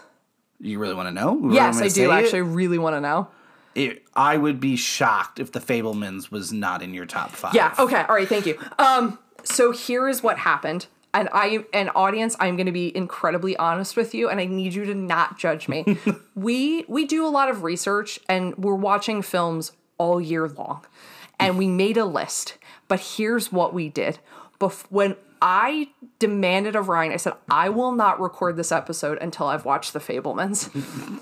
You really want to know? Yes, I do say it? actually really want to know. It, I would be shocked if the Fabelmans was not in your top five. Yeah. Okay. All right. Thank you. Um. So here is what happened, and I, an audience, I'm going to be incredibly honest with you, and I need you to not judge me. we we do a lot of research, and we're watching films all year long, and we made a list. But here's what we did. Bef- when I demanded of Ryan, I said, I will not record this episode until I've watched The Fabelmans.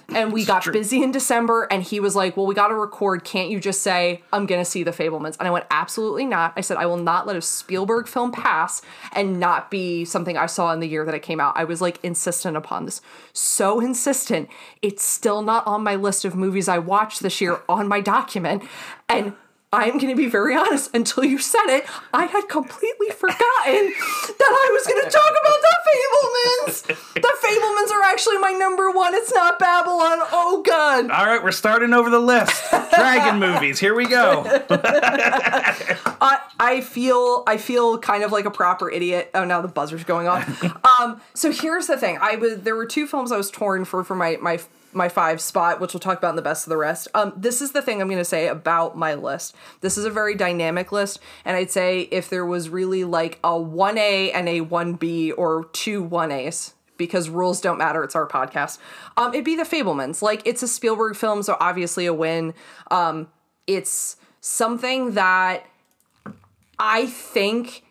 and we got busy in December, and he was like, Well, we got to record. Can't you just say, I'm going to see The Fabelmans? And I went, Absolutely not. I said, I will not let a Spielberg film pass and not be something I saw in the year that it came out. I was like insistent upon this. So insistent. It's still not on my list of movies I watched this year on my document. And I'm going to be very honest, until you said it, I had completely forgotten that I was going to talk about the Fabelmans. The Fabelmans are actually my number one. It's not Babylon. Oh, God. All right, we're starting over the list. Dragon movies. Here we go. I, I feel I feel kind of like a proper idiot. Oh, now the buzzer's going off. um, so here's the thing. I was there were two films I was torn for for my my my five spot, which we'll talk about in the best of the rest. Um, this is the thing I'm going to say about my list. This is a very dynamic list, and I'd say if there was really like a one A and a one B or two one A's. Because rules don't matter, it's our podcast. Um, it'd be the Fabelmans. Like it's a Spielberg film, so obviously a win. Um, it's something that I think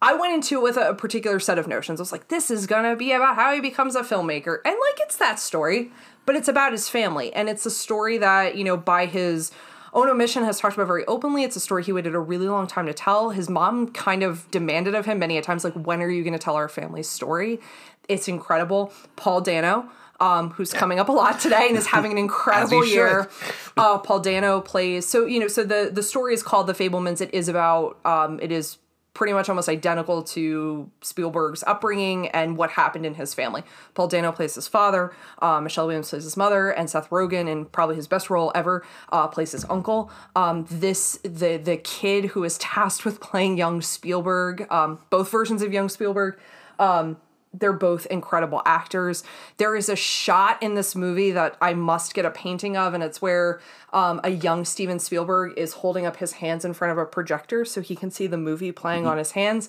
I went into it with a, particular set of notions. I was like, this is gonna be about how he becomes a filmmaker. And like it's that story, but it's about his family. And it's a story that, you know, by his own omission has talked about very openly. It's a story he waited a really long time to tell. His mom kind of demanded of him many a times, like, when are you gonna tell our family's story? It's incredible. Paul Dano. Um, who's coming up a lot today and is having an incredible year uh, Paul Dano plays. So you know, so the the story is called The Fabelmans. It is about um, it is pretty much almost identical to Spielberg's upbringing and what happened in his family. Paul Dano plays his father, uh, Michelle Williams plays his mother, and Seth Rogen, in probably his best role ever, uh, plays his uncle. Um, this the the kid who is tasked with playing young Spielberg, um, both versions of young Spielberg. Um, they're both incredible actors. There is a shot in this movie that I must get a painting of, and it's where um, a young Steven Spielberg is holding up his hands in front of a projector so he can see the movie playing on his hands.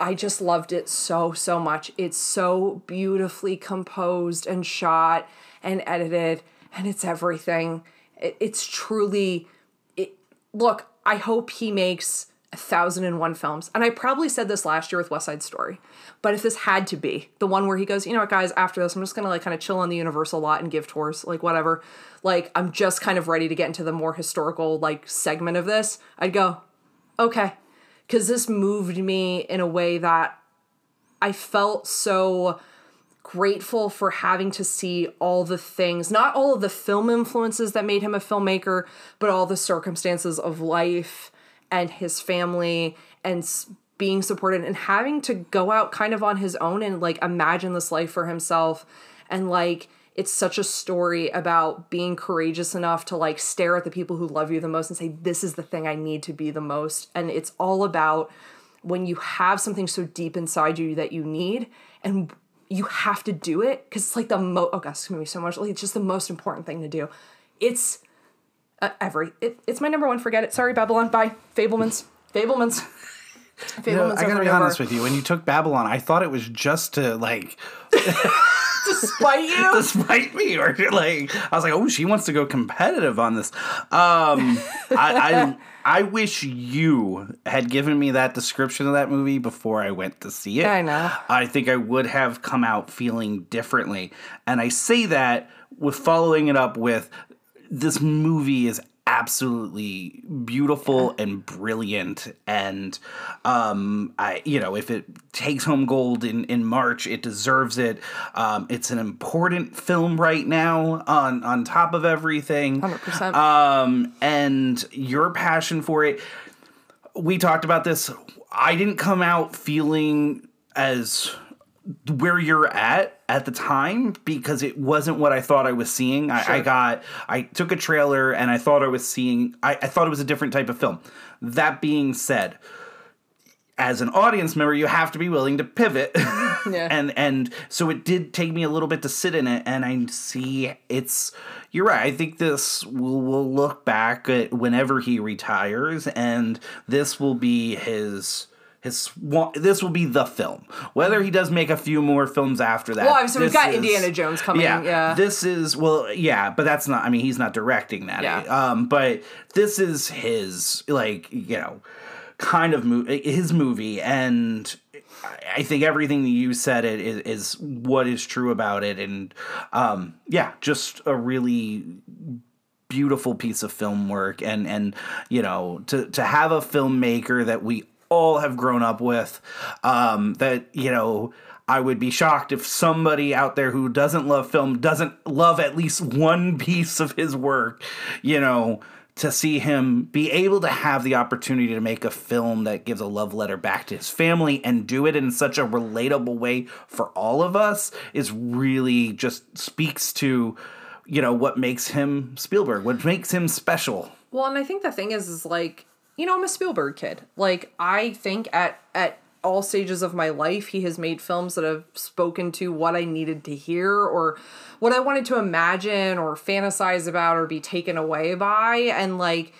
I just loved it so, so much. It's so beautifully composed and shot and edited, and it's everything. It, it's truly. It, look, I hope he makes a thousand and one films. And I probably said this last year with West Side Story. But if this had to be the one where he goes, you know what, guys, after this, I'm just gonna like kind of chill on the Universal lot and give tours, like whatever. Like I'm just kind of ready to get into the more historical like segment of this. I'd go, okay, because this moved me in a way that I felt so grateful for having to see all the things, not all of the film influences that made him a filmmaker, but all the circumstances of life and his family and being supported and having to go out kind of on his own and like imagine this life for himself. And like it's such a story about being courageous enough to like stare at the people who love you the most and say this is the thing I need to be the most. And it's all about when you have something so deep inside you that you need and you have to do it because it's like the mo oh gosh it's gonna be so much like it's just the most important thing to do. It's uh, every it, it's my number one forget it. Sorry babylon. Bye. Fabelmans. Fabelmans Fabelman's I gotta be honest with you. When you took Babylon, I thought it was just to like to spite you. to spite me, or like I was like, oh, she wants to go competitive on this. Um, I, I I wish you had given me that description of that movie before I went to see it. I know. I think I would have come out feeling differently, and I say that with following it up with this movie is absolutely beautiful and brilliant. And um i you know if it takes home gold in in march it deserves it. Um it's an important film right now on on top of everything. 100%. um and your passion for it we talked about this. I didn't come out feeling as where you're at at the time because it wasn't what I thought I was seeing. I, I got, I took a trailer and I thought I was seeing, I, I thought it was a different type of film. That being said, as an audience member, you have to be willing to pivot. Yeah. and and so it did take me a little bit to sit in it and I see it's you're right. I think this will will look back at whenever he retires and this will be his his this will be the film. Whether he does make a few more films after that. Well, obviously, we've got is- Indiana Jones coming, yeah. This is well, yeah, but that's not. I mean, he's not directing that. Yeah. Um, but this is his like you know kind of mo- his movie, and I- I think everything that you said it is, is what is true about it, and um, yeah, just a really beautiful piece of film work and and you know to to have a filmmaker that we all have grown up with um that you know I would be shocked if somebody out there who doesn't love film doesn't love at least one piece of his work, you know, to see him be able to have the opportunity to make a film that gives a love letter back to his family and do it in such a relatable way for all of us is really just speaks to you know what makes him Spielberg, what makes him special. Well, and I think the thing is, is like, you know, I'm a Spielberg kid. Like, I think at at all stages of my life, he has made films that have spoken to what I needed to hear or what I wanted to imagine or fantasize about or be taken away by. And like,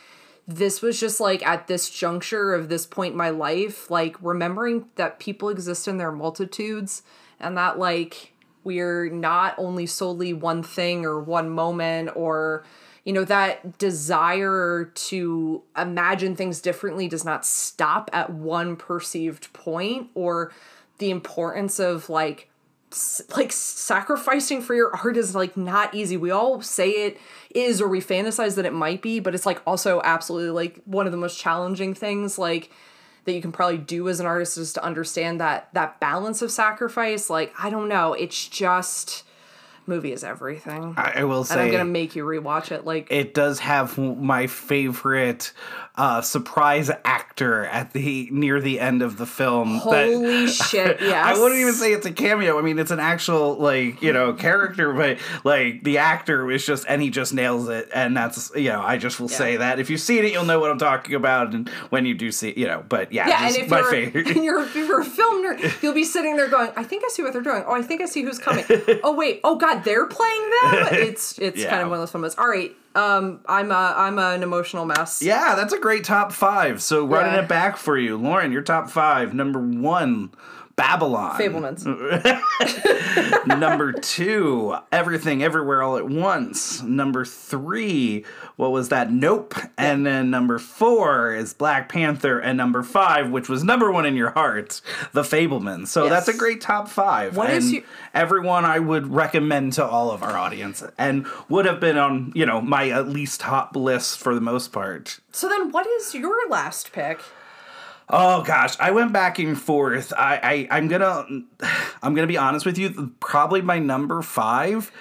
this was just like at this juncture of this point in my life, like remembering that people exist in their multitudes and that like we're not only solely one thing or one moment or you know that desire to imagine things differently does not stop at one perceived point or the importance of like like sacrificing for your art is like not easy. We all say it is or we fantasize that it might be, but it's like also absolutely like one of the most challenging things like that you can probably do as an artist is to understand that that balance of sacrifice. Like I don't know, it's just movie is everything. I, I will say, and I'm gonna make you rewatch it. Like it does have my favorite uh, surprise actor at the near the end of the film. that- holy shit, yes. I wouldn't even say it's a cameo. I mean, it's an actual like you know character, but like the actor is just and he just nails it, and that's you know I just will say that if you've seen it, you'll know what I'm talking about, and when you do see it, you know. But yeah, Yeah, and if my you're, favorite. and you're if you're a film nerd, you'll be sitting there going, "I think I see what they're doing. Oh, I think I see who's coming. oh wait, oh god, they're playing them." It's it's Yeah. kind of one of those moments. All right, um, I'm a I'm an emotional mess. Yeah, that's a great top five. So running Yeah. it back for you, Lauren. Your top five. Number one, Babylon. Fabelmans. Number two, Everything Everywhere All at Once. Number three, what was that? Nope. And then number four is Black Panther. And number five, which was number one in your heart, The Fabelman. So Yes. that's a great top five. What and is you- everyone I would recommend to all of our audience and would have been on, you know, my at least top list for the most part. So then, what is your last pick? Oh gosh, I went back and forth. I, I I'm gonna I'm gonna be honest with you. Probably my number five.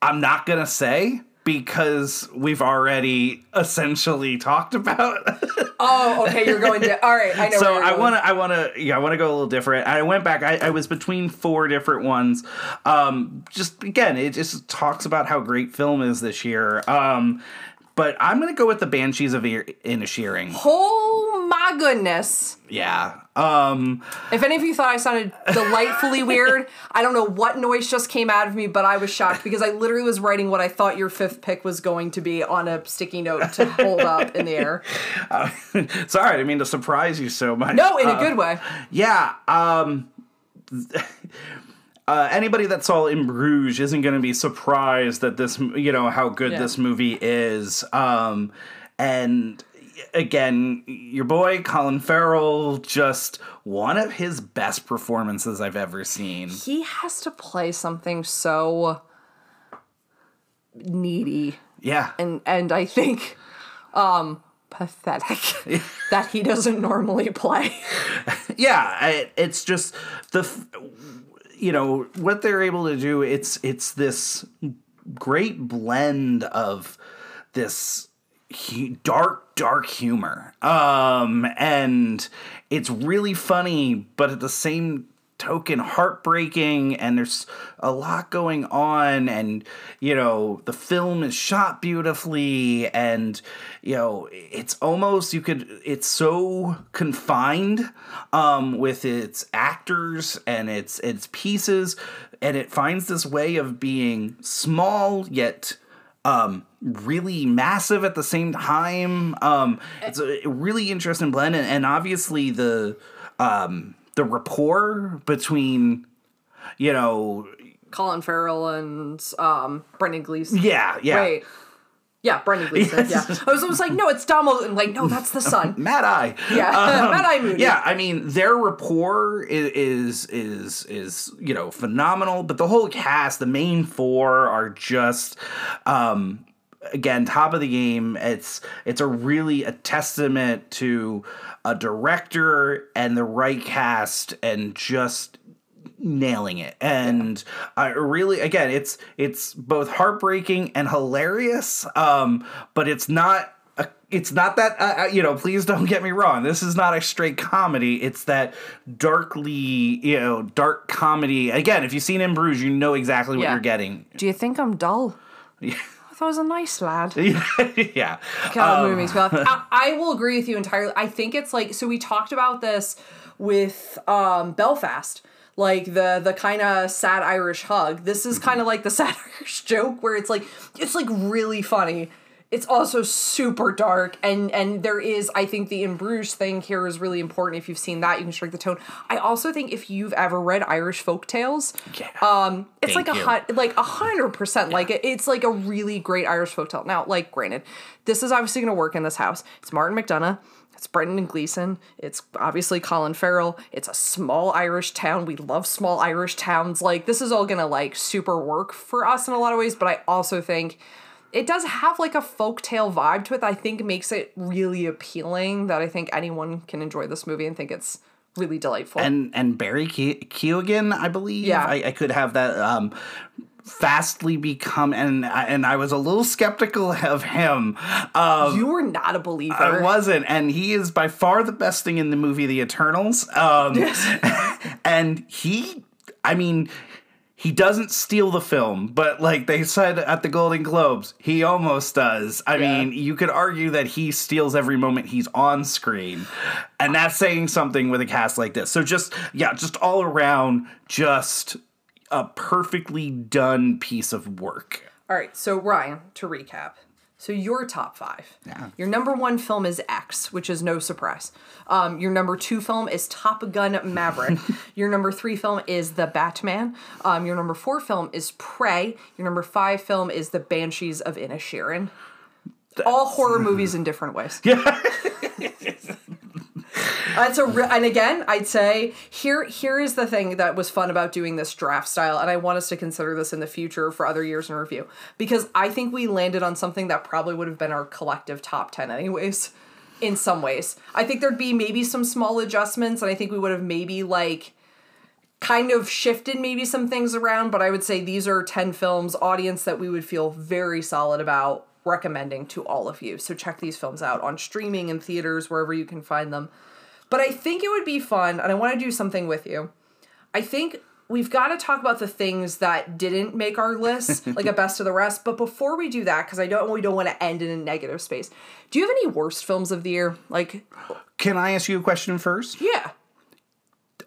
I'm not gonna say because we've already essentially talked about. Oh, okay, you're going to. All right, I know. so I want to I want to yeah I want to go a little different. I went back. I, I was between four different ones. Um, just again, it just talks about how great film is this year. Um, but I'm gonna go with the Banshees of Inisherin. Oh my goodness. Yeah. Um If any of you thought I sounded delightfully weird, I don't know what noise just came out of me, but I was shocked because I literally was writing what I thought your fifth pick was going to be on a sticky note to hold up in the air. sorry, I didn't mean to surprise you so much. No, in a Uh, good way. Yeah. Um uh, anybody that saw In Bruges isn't going to be surprised that this, you know, how good Yeah. this movie is. Um, and again, your boy Colin Farrell, just one of his best performances I've ever seen. He has to play something so needy Yeah. and and I think um pathetic that he doesn't normally play. yeah I, it's just the f- you know what they're able to do it's it's this great blend of this dark dark humor. Um and it's really funny but at the same token heartbreaking and there's a lot going on and you know the film is shot beautifully and you know it's almost you could it's so confined um with its actors and its its pieces and it finds this way of being small yet um really massive at the same time um it's a really interesting blend and, and obviously the um the rapport between you know Colin Farrell and um Brendan Gleeson. yeah yeah Wait. Yeah, Brendan Gleeson. Yes. Yeah. I was almost like, no, it's Donald. And like, no, that's the son. mad eye Yeah. Mad Eye Moody. yeah i mean their rapport is, is is is you know phenomenal but the whole cast the main four are just um again top of the game it's it's a really a testament to a director and the right cast and just nailing it. And I really again it's it's both heartbreaking and hilarious um but it's not a, it's not that uh, uh, you know please don't get me wrong. This is not a straight comedy. It's that darkly you know dark comedy. Again if you've seen in bruges you know exactly what Yeah. you're getting. Do you think I'm dull? Thought I was a nice lad. yeah God, the movie makes. I, I will agree with you entirely. I think it's like so we talked about this with um Belfast. Like the the kind of sad Irish hug. This is kind of like the sad Irish joke where it's like it's like really funny. It's also super dark and and there is I think the in Bruges thing here is really important. If you've seen that, you can strike the tone. I also think if you've ever read Irish folk tales, Yeah. um, it's Thank like a hun- like a hundred percent. Like it, it's like a really great Irish folk tale. Now, like granted, this is obviously going to work in this house. It's Martin McDonagh. It's Brendan Gleeson. It's obviously Colin Farrell. It's a small Irish town. We love small Irish towns. Like this is all gonna like super work for us in a lot of ways. But I also think it does have like a folktale vibe to it that I think makes it really appealing. That I think anyone can enjoy this movie and think it's really delightful. and and Barry Ke- Keoghan, I believe. Yeah. I, I could have that um, fastly become, and and I was a little skeptical of him. Um, you were not a believer. I wasn't, and he is by far the best thing in the movie The Eternals. Um, and he, I mean. He doesn't steal the film, but like they said at the Golden Globes, he almost does. I Yeah. mean, you could argue that he steals every moment he's on screen. And that's saying something with a cast like this. So just yeah, just all around just a perfectly done piece of work. All right, so Ryan, to recap. So your top five. Yeah. Your number one film is X, which is no surprise. Um, your number two film is Top Gun Maverick. your number three film is The Batman. Um, your number four film is Prey. Your number five film is The Banshees of Inisherin. All horror movies in different ways. Yeah. That's a re- and again, I'd say here here is the thing that was fun about doing this draft style, and I want us to consider this in the future for other years in review because I think we landed on something that probably would have been our collective top ten anyways. In some ways, I think there'd be maybe some small adjustments, and I think we would have maybe like kind of shifted maybe some things around. But I would say these are ten films, audience that we would feel very solid about recommending to all of you. So check these films out on streaming and theaters wherever you can find them. But I think it would be fun, and I want to do something with you. I think we've got to talk about the things that didn't make our list, like a best of the rest. But before we do that, because I don't we don't want to end in a negative space. Do you have any worst films of the year? Like, Can I ask you a question first? yeah,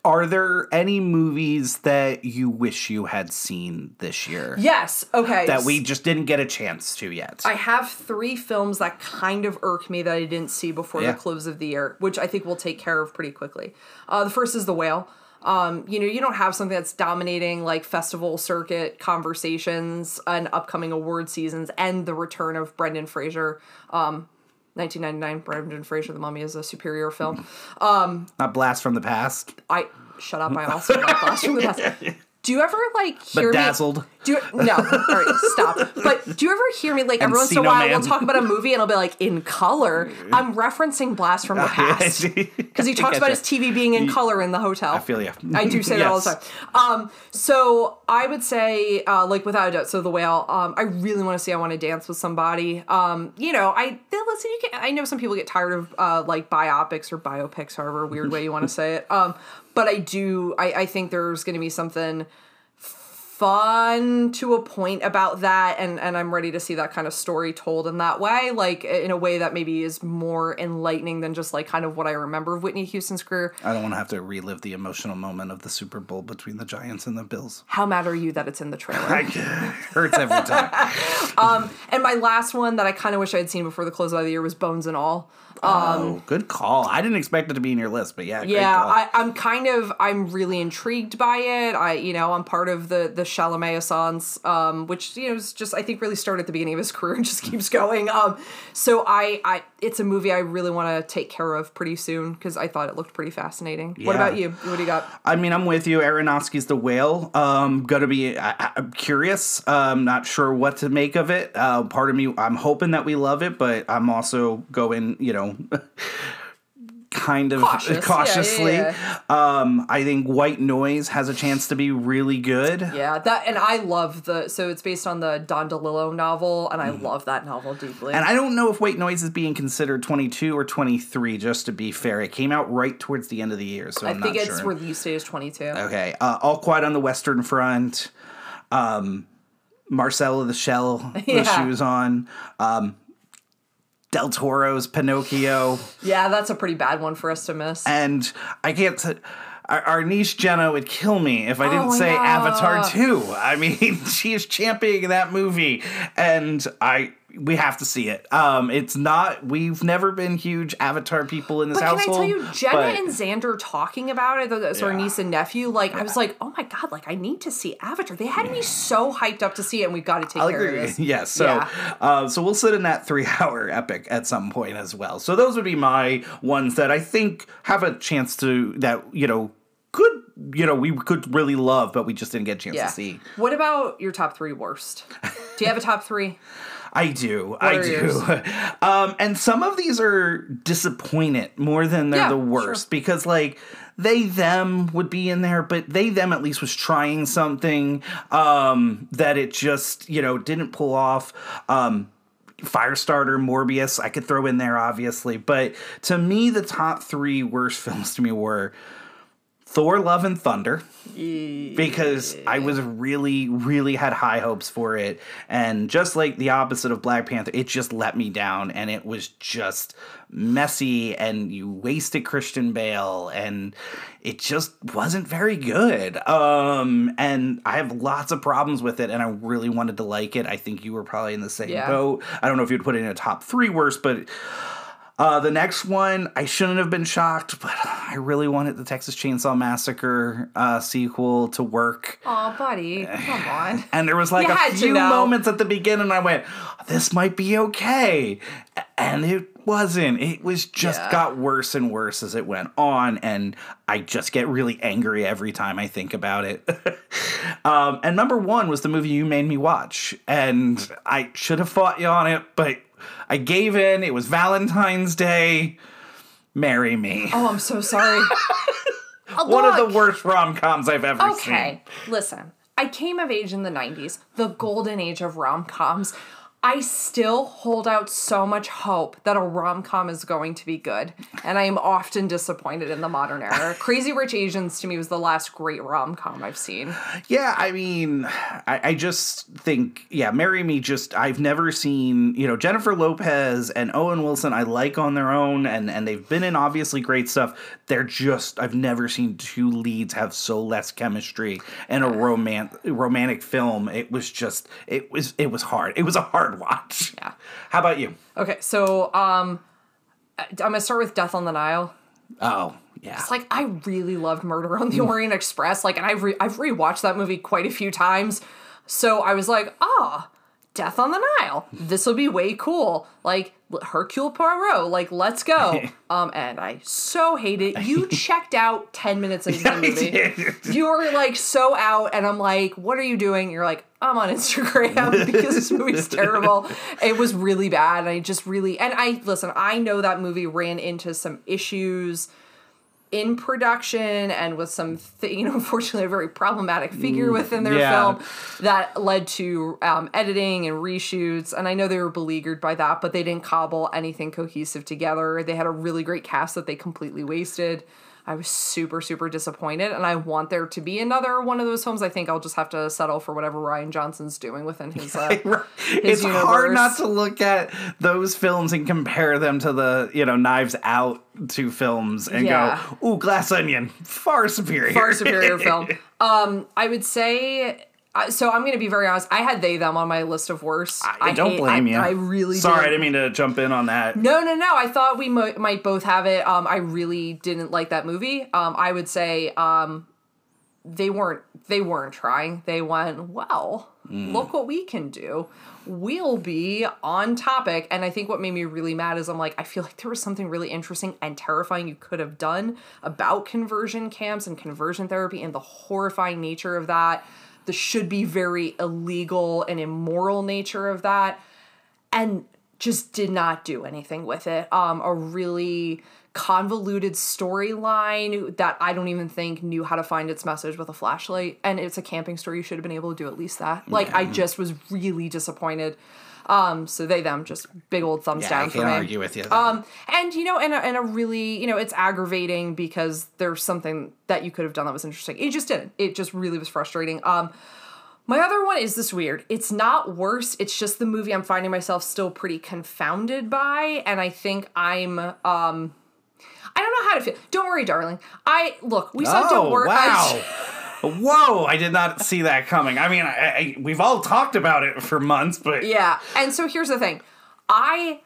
Are there any movies that you wish you had seen this year yes, okay. that we just didn't get a chance to yet? I have three films that kind of irk me that I didn't see before Yeah. the close of the year, which I think we'll take care of pretty quickly. Uh, the first is The Whale. Um, you know, you don't have something that's dominating like festival circuit conversations and upcoming award seasons and the return of Brendan Fraser. Um, 1999, Brendan Fraser, The Mummy is a superior film. Um, Not Blast from the Past, I shut up. I also like Blast from the Past. Do you ever like hear Bedazzled. me? Do you, no, all right, stop. But do you ever hear me like every once in a while we'll talk about a movie and I'll be like in color. I'm referencing Blast from the Past because he talks about his TV being in color in the hotel. I feel ya. I do say that all the time. Um, so I would say, uh, like without a doubt, so the whale. Um, I really want to see. I want to dance with somebody. Um, you know, I listen. You can. I know some people get tired of uh, like biopics or biopics, however weird way you want to say it. Um, but I do. I, I think there's going to be something fun to a point about that and and I'm ready to see that kind of story told in that way like in a way that maybe is more enlightening than just like kind of what I remember of Whitney Houston's career. I don't want to have to relive the emotional moment of the Super Bowl between the Giants and the Bills. How mad are you that it's in the trailer? I, hurts every time. um and my last one that I kind of wish I had seen before the close of the year was Bones and All. oh, good call. I didn't expect it to be in your list, but yeah, great Yeah, call. I, I'm kind of I'm really intrigued by it. I you know I'm part of the the Chalamet Assance, um, which you know is just I think really started at the beginning of his career and just keeps going. Um, so I I it's a movie I really want to take care of pretty soon because I thought it looked pretty fascinating. What about you? What do you got? I mean, I'm with you. Aronofsky's The Whale. Um, gonna be. I, I'm curious. Um, not sure what to make of it. Uh, part of me, I'm hoping that we love it, but I'm also going, you know, kind of Cautious. Yeah, yeah, cautiously. yeah. Um, I think White Noise has a chance to be really good. Yeah, that and I love the so it's based on the Don DeLillo novel, and I love that novel deeply. And I don't know if White Noise is being considered 22 or 23. Just to be fair, it came out right towards the end of the year, so I I'm think its sure. release date is 22. Okay. Uh, All Quiet on the Western Front. Um, Marcel the Shell, Yeah. the shoes on. Um, Del Toro's Pinocchio. Yeah, that's a pretty bad one for us to miss. And I can't. T- our, our niece Jenna would kill me if I didn't Oh, say no. Avatar 2. I mean, she is championing that movie, and I. We have to see it. Um, it's not. We've never been huge Avatar people in this But can I tell you, Jenna but- and Xander talking about it, of Yeah. niece and nephew, like I was like, oh my god, like I need to see Avatar. They had me so hyped up to see it, and we've got to take I'll care agree. of this. Yes. So, Yeah. uh, so we'll sit in that three-hour epic at some point as well. So those would be my ones that I think have a chance to that you know could you know we could really love, but we just didn't get a chance Yeah. to see. What about your top three worst? Do you have a top three? I do. I do. um, and some of these are disappointed more than they're Yeah, the sure. worst because like they them would be in there but they them at least was trying something um that it just you know didn't pull off um Firestarter, Morbius, I could throw in there obviously, but to me the top 3 worst films to me were Thor Love and Thunder because I was really, really had high hopes for it. And just like the opposite of Black Panther, it just let me down and it was just messy and you wasted Christian Bale and it just wasn't very good. Um and I have lots of problems with it and I really wanted to like it. I think you were probably in the same Yeah. boat. I don't know if you'd put it in a top 3 worst, but uh, the next one, I shouldn't have been shocked, but I really wanted the Texas Chainsaw Massacre uh, sequel to work. Oh, buddy, come on. And there was like You a few moments at the beginning, I went, "This might be okay," and it wasn't. It was just Yeah. got worse and worse as it went on, and I just get really angry every time I think about it. um, and number one was the movie you made me watch, and I should have fought you on it, but I gave in. It was Valentine's Day. Marry me. Oh, I'm so sorry. One of the worst rom coms I've ever seen. Okay, listen. I came of age in the 90s, the golden age of rom coms. I still hold out so much hope that a rom com is going to be good, and I am often disappointed in the modern era. Crazy Rich Asians to me was the last great rom com I've seen. Yeah, I mean, I, I just think, yeah, Marry Me just, I've never seen, you know, Jennifer Lopez and Owen Wilson, I like on their own, and, and they've been in obviously great stuff. They're just, I've never seen two leads have so less chemistry in a roman- romantic film. It was just, it was, it was hard. It was a hard watch. Yeah. How about you? Okay, so um, I'm gonna start with Death on the Nile. Oh, yeah. It's like I really loved Murder on the Orient Express. Like, and I've re- I've rewatched that movie quite a few times. So I was like, ah, Death on the Nile. This will be way cool. Like Hercule Poirot. Like, let's go. um, and I so hate it. You checked out ten minutes into the movie. You were like so out, and I'm like, what are you doing? You're like, I'm on Instagram because this movie's terrible. It was really bad. And I just really, and I, listen, I know that movie ran into some issues in production and with some, th- you know, unfortunately, a very problematic figure within their yeah. film that led to um, editing and reshoots. And I know they were beleaguered by that, but they didn't cobble anything cohesive together. They had a really great cast that they completely wasted. I was super, super disappointed, and I want there to be another one of those films. I think I'll just have to settle for whatever Rian Johnson's doing within his. Uh, it's universe. hard not to look at those films and compare them to the you know Knives Out two films and Yeah. go, "Ooh, Glass Onion, far superior." far superior film. Um, I would say. So I'm going to be very honest. I had they them on my list of worst. I, don't hate- blame I, you. I really sorry. I did. didn't mean to jump in on that. No, no, no. I thought we mo- might both have it. Um, I really didn't like that movie. Um, I would say um, they weren't they weren't trying. They went, well, look what we can do. We'll be on topic. And I think what made me really mad is I'm like, I feel like there was something really interesting and terrifying you could have done about conversion camps and conversion therapy and the horrifying nature of that. The should be very illegal and immoral nature of that and just did not do anything with it. Um, a really convoluted storyline that I don't even think knew how to find its message with a flashlight. And it's a camping story. You should have been able to do at least that. Like I just was really disappointed. Um, so they them just big old thumbs Yeah, down I for can't me. argue with you. Um, and you know, and a, and a really, you know, it's aggravating because there's something that you could have done that was interesting. It just didn't. It just really was frustrating. Um, my other one is this weird. It's not worse. It's just the movie I'm finding myself still pretty confounded by, and I think I'm um. I don't know how to feel. Don't worry, darling. I look. We saw oh Don't Worry. wow. Whoa! I did not see that coming. I mean, I, I, we've all talked about it for months, but Yeah. And so here's the thing. I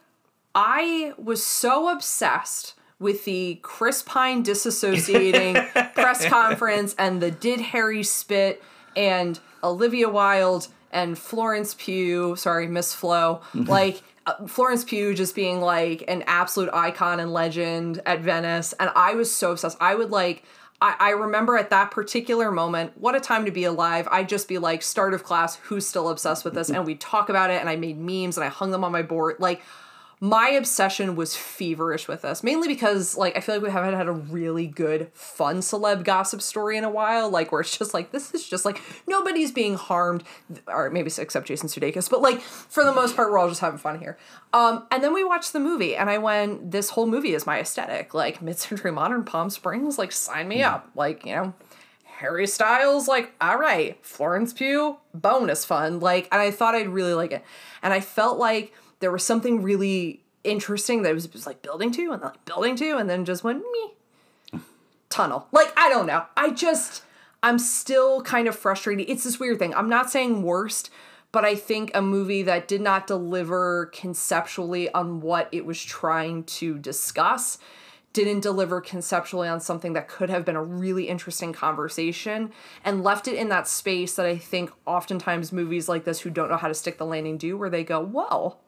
I was so obsessed with the Chris Pine disassociating press conference and the did Harry spit and Olivia Wilde and Florence Pugh, sorry, Miss Flo, like uh, Florence Pugh just being like an absolute icon and legend at Venice and I was so obsessed. I would like I, I remember at that particular moment, what a time to be alive. I'd just be like, start of class, who's still obsessed with this? And we'd talk about it, and I made memes and I hung them on my board. Like, my obsession was feverish with this, mainly because, like, I feel like we haven't had a really good, fun celeb gossip story in a while, like, where it's just like, this is just like, nobody's being harmed, or maybe except Jason Sudeikis, but like, for the most part, we're all just having fun here. Um, and then we watched the movie, and I went, this whole movie is my aesthetic. Like, mid century modern Palm Springs, like, sign me up. Like, you know, Harry Styles, like, all right, Florence Pugh, bonus fun. Like, and I thought I'd really like it. And I felt like there was something really interesting that was just like building to and then like building to and then just went me tunnel. Like, I don't know. I just I'm still kind of frustrated. It's this weird thing. I'm not saying worst, but I think a movie that did not deliver conceptually on what it was trying to discuss didn't deliver conceptually on something that could have been a really interesting conversation and left it in that space that I think oftentimes movies like this who don't know how to stick the landing do, where they go, well,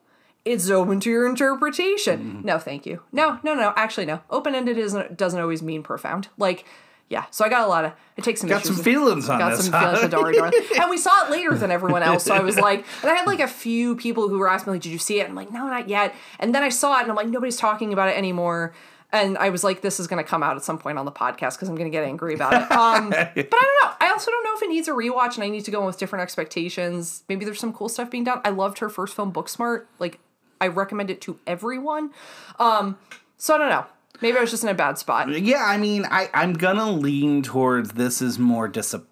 it's open to your interpretation. No, thank you. No, no, no. Actually, no. Open ended isn't doesn't always mean profound. Like, yeah. So I got a lot of. It takes some. got some feelings on got this. some huh? feelings with Darling Darling. And we saw it later than everyone else. So I was like, and I had like a few people who were asking me, like, did you see it? I'm like, no, not yet. And then I saw it and I'm like, nobody's talking about it anymore. And I was like, this is going to come out at some point on the podcast because I'm going to get angry about it. Um, but I don't know. I also don't know if it needs a rewatch and I need to go in with different expectations. Maybe there's some cool stuff being done. I loved her first film, Booksmart. Like, I recommend it to everyone. Um, so I don't know. Maybe I was just in a bad spot. Yeah, I mean, I, I'm gonna lean towards this is more disappointing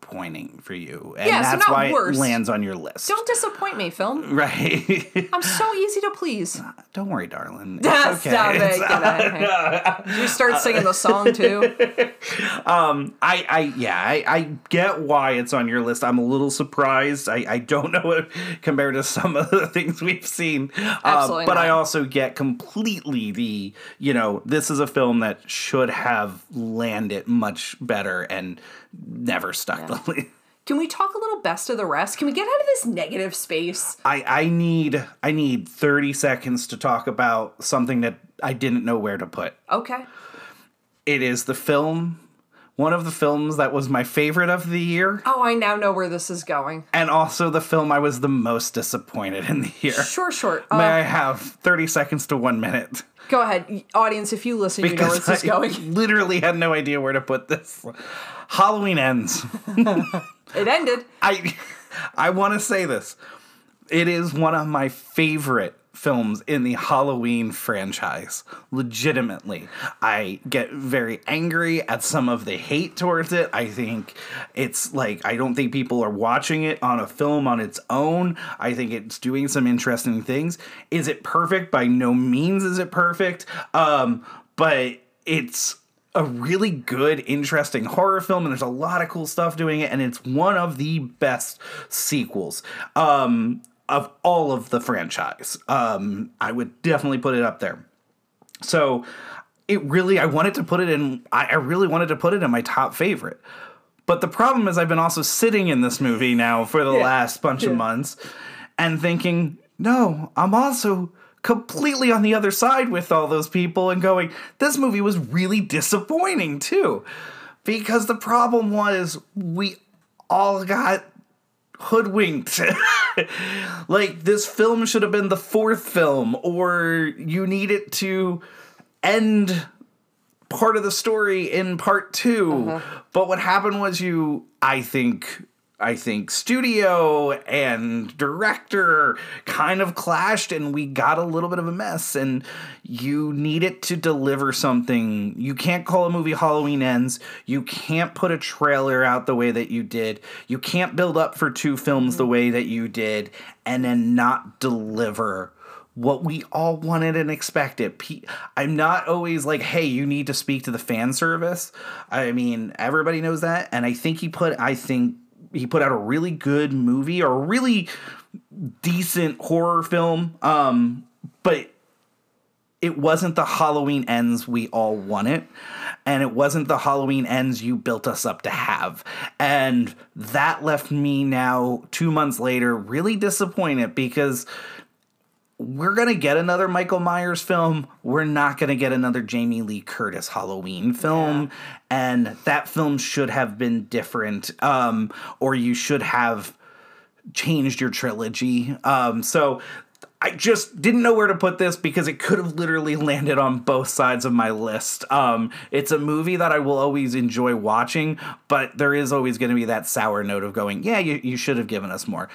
for you. And Yeah, so that's not why worse. it lands on your list. Don't disappoint me, film. right. I'm so easy to please. Uh, don't worry, darling. It's okay. Stop it. It's- Get out of here. Did you start uh, singing the song too? Um, I, I, yeah, I, I get why it's on your list. I'm a little surprised. I, I don't know it compared to some of the things we've seen. Uh, Absolutely but I also get completely the, you know, this is a film that should have landed much better and never stuck the landing. Can we talk a little best of the rest? Can we get out of this negative space? I, I need I need 30 seconds to talk about something that I didn't know where to put. Okay. It is the film, one of the films that was my favorite of the year, Oh, I now know where this is going. and also the film I was the most disappointed in the year. Sure, sure. May Uh, I have 30 seconds to one minute? go ahead, audience. If you listen, you know where this is going. literally had no idea where to put this. Halloween ends. It ended. I I want to say this. It is one of my favorite films in the Halloween franchise. Legitimately. I get very angry at some of the hate towards it. I think it's like I don't think people are watching it on a film on its own. I think it's doing some interesting things. Is it perfect? By no means is it perfect. Um but it's a really good, interesting horror film, and there's a lot of cool stuff doing it, and it's one of the best sequels um, of all of the franchise. Um, I would definitely put it up there. So it really, I wanted to put it in, I, I really wanted to put it in my top favorite. But the problem is, I've been also sitting in this movie now for the Yeah. last bunch of months and thinking, no, I'm also completely on the other side with all those people and going, this movie was really disappointing too. Because the problem was, we all got hoodwinked. like, this film should have been the fourth film, or you need it to end part of the story in part 2 uh-huh. But what happened was you, I think, I think studio and director kind of clashed and we got a little bit of a mess and you need it to deliver something. You can't call a movie Halloween Ends. You can't put a trailer out the way that you did. You can't build up for two films the mm-hmm. way that you did and then not deliver what we all wanted and expected. I'm not always like, hey, you need to speak to the fan service. I mean, everybody knows that, and I think he put, I think he put out a really good movie or a really decent horror film. Um, but it wasn't the Halloween ends we all wanted, and it wasn't the Halloween ends you built us up to have. And that left me now, two months later, really disappointed because we're gonna get another Michael Myers film. We're not gonna get another Jamie Lee Curtis Halloween film, and that film should have been different. Um, or you should have changed your trilogy. Um, so I just didn't know where to put this because it could have literally landed on both sides of my list. Um, it's a movie that I will always enjoy watching, but there is always going to be that sour note of going, yeah, you, you should have given us more.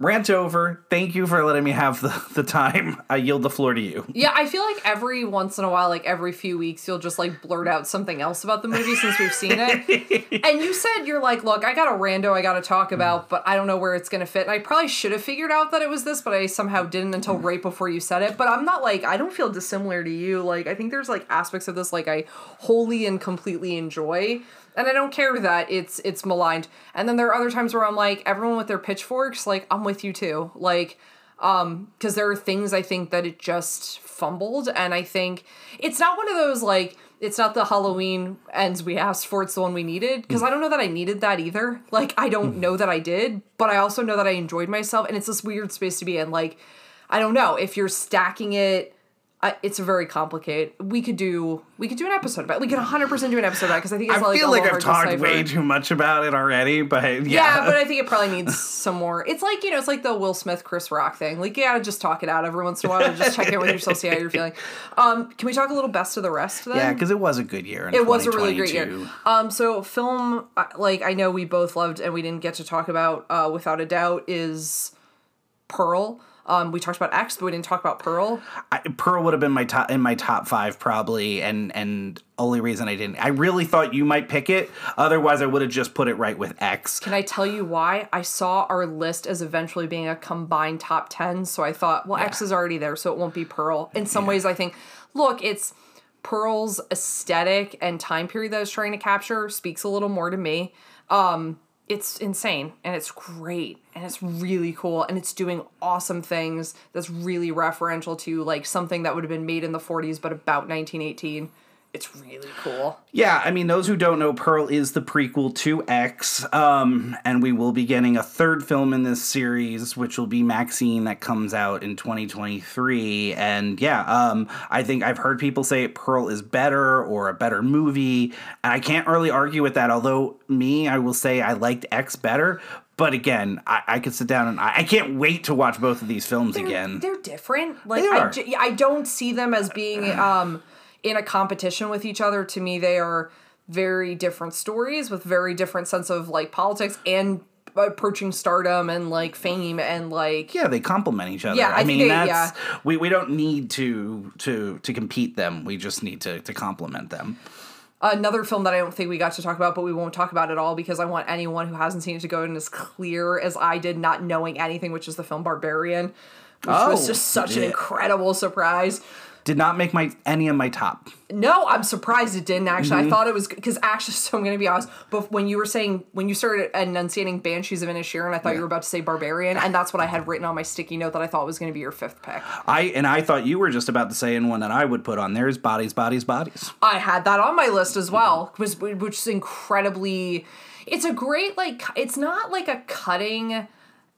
Rant over. Thank you for letting me have the, the time. I yield the floor to you. Yeah, I feel like every once in a while, like every few weeks, you'll just like blurt out something else about the movie since we've seen it. and you said you're like, look, I got a rando I got to talk hmm. about, but I don't know where it's going to fit. And I probably should have figured out that it was this, but I somehow didn't until hmm. right before you said it. But I'm not like, I don't feel dissimilar to you. Like, I think there's like aspects of this like I wholly and completely enjoy. And I don't care that it's it's maligned. And then there are other times where I'm like, everyone with their pitchforks, like I'm with you too. Like um because there are things i think that it just fumbled. And i think it's not one of those like it's not the halloween ends we asked for it's the one we needed. Because i don't know that i needed that either. Like i don't know that i did but i also know that i enjoyed myself. And it's this weird space to be in. Like i don't know if you're stacking it I, it's very complicated. We could do we could do an episode about. it. We could 100 percent do an episode about because I think it's I like feel like I've talked way too much about it already, but yeah. Yeah, but I think it probably needs some more. It's like you know, it's like the Will Smith, Chris Rock thing. Like, you gotta just talk it out every once in a while. and Just check in with yourself, see how you're feeling. Um, can we talk a little best of the rest then? yeah, because it was a good year. It was a really great year. Um, so film, uh, like I know we both loved and we didn't get to talk about, uh, without a doubt, is Pearl. Um, we talked about X, but we didn't talk about Pearl. I, Pearl would have been my top in my top five probably, and and only reason I didn't. I really thought you might pick it. Otherwise, I would have just put it right with X. Can I tell you why? I saw our list as eventually being a combined top 10, so I thought, well, X is already there, so it won't be Pearl. In some ways, I think, look, it's Pearl's aesthetic and time period that I was trying to capture speaks a little more to me. Um, it's insane and it's great and it's really cool and it's doing awesome things that's really referential to like something that would have been made in the 40s but about 1918. It's really cool. Yeah, I mean, those who don't know, Pearl is the prequel to X, um, and we will be getting a third film in this series, which will be Maxine, that comes out in 2023. And yeah, um, I think I've heard people say Pearl is better or a better movie, and I can't really argue with that. Although me, I will say I liked X better. But again, I, I could sit down and I, I can't wait to watch both of these films again. They're different. Like They I, I don't see them as being um in a competition with each other. To me, they are very different stories with very different sense of like politics and approaching stardom and like fame and like yeah, they complement each other. Yeah, I, I mean they- that's yeah. we, we don't need to to to compete them. We just need to to complement them. another film that I don't think we got to talk about, but we won't talk about at all because I want anyone who hasn't seen it to go in as clear as I did, not knowing anything, which is the film Barbarian, which was Oh, just such an incredible surprise. Did not make my any of my top. No, I'm surprised it didn't actually. Mm-hmm. I thought it was because actually, so I'm going to be honest. But when you were saying when you started enunciating Banshees of Inisherin, I thought you were about to say Barbarian, and that's what I had written on my sticky note that I thought was going to be your fifth pick. I and I thought you were just about to say in one that I would put on there is bodies, bodies, bodies. I had that on my list as well, was which is incredibly. It's a great like. It's not like a cutting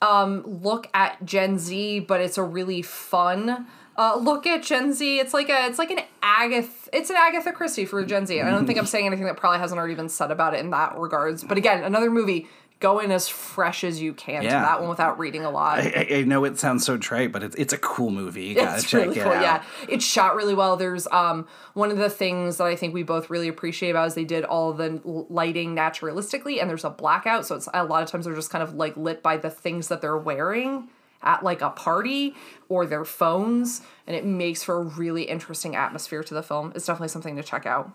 um look at Gen Z, but it's a really fun. Uh, look at Gen Z. It's like a, it's like an Agatha. It's an Agatha Christie for Gen Z. I don't think I'm saying anything that probably hasn't already been said about it in that regards. But again, another movie. Go in as fresh as you can to that one without reading a lot. I, I- I know it sounds so trite, but it's it's a cool movie. You gotta it's check really it cool. out. Yeah, it's shot really well. There's um one of the things that I think we both really appreciate about is they did all the lighting naturalistically, and there's a blackout, so it's a lot of times they're just kind of like lit by the things that they're wearing at like a party or their phones, and it makes for a really interesting atmosphere to the film. It's definitely something to check out.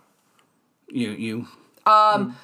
You you um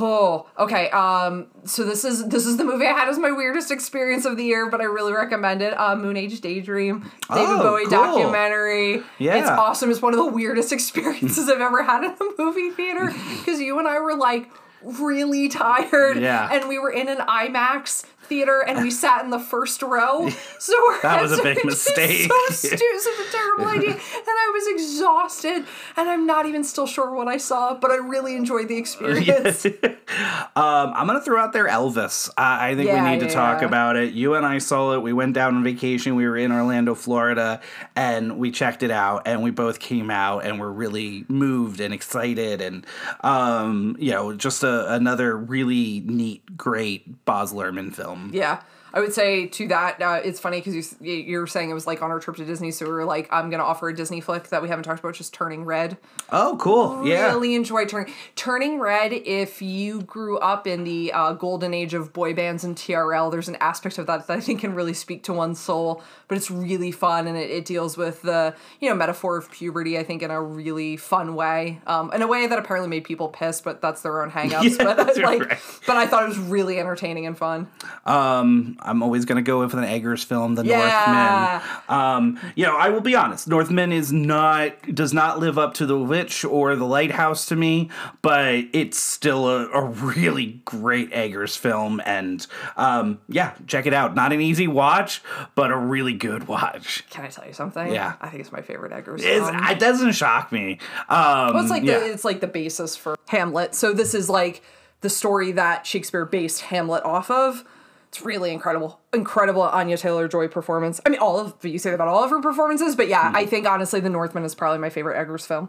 Oh, okay. Um, so this is this is the movie I had as my weirdest experience of the year, but I really recommend it. Uh, Moon Age Daydream, David Oh, Bowie cool. documentary. Yeah. it's awesome. It's one of the weirdest experiences I've ever had in a movie theater because you and I were like really tired, Yeah. and we were in an IMAX theater and we sat in the first row. So we're That was a big mistake. So stupid, such a terrible idea, and I was exhausted, and I'm not even still sure what I saw, but I really enjoyed the experience. Um, I'm gonna throw out there Elvis. I I think Yeah, we need to yeah, talk yeah. about it. You and I saw it. We went down on vacation. We were in Orlando, Florida, and we checked it out. And we both came out and were really moved and excited. And um, you know, just a, another really neat, great Baz Luhrmann film. Yeah. I would say to that, uh, it's funny because you, s- y- you were saying it was like on our trip to Disney, so we were like, I'm gonna offer a Disney flick that we haven't talked about, just Turning Red. Oh, cool. Yeah. Really enjoy Turning Turning Red. If you grew up in the uh, golden age of boy bands and TRL, there's an aspect of that that I think can really speak to one's soul. But it's really fun, and it, it deals with the you know metaphor of puberty. I think in a really fun way, um, in a way that apparently made people pissed, but that's their own hangups. Yeah, but like, right. but I thought it was really entertaining and fun. Um, I'm always gonna go with an Eggers film, The Yeah. Northman. Um, you know, I will be honest. Northman is not does not live up to The Witch or The Lighthouse to me, but it's still a, a really great Eggers film, and um, yeah, check it out. Not an easy watch, but a really good watch. Can I tell you something? Yeah. I think it's my favorite Eggers. It's, film. it doesn't shock me. Um, Well, it's like yeah. the it's like the basis for Hamlet. So this is like the story that Shakespeare based Hamlet off of. It's really incredible, incredible Anya Taylor Joy performance. I mean, all of you say that about all of her performances, but yeah, I think honestly, The Northman is probably my favorite Eggers film.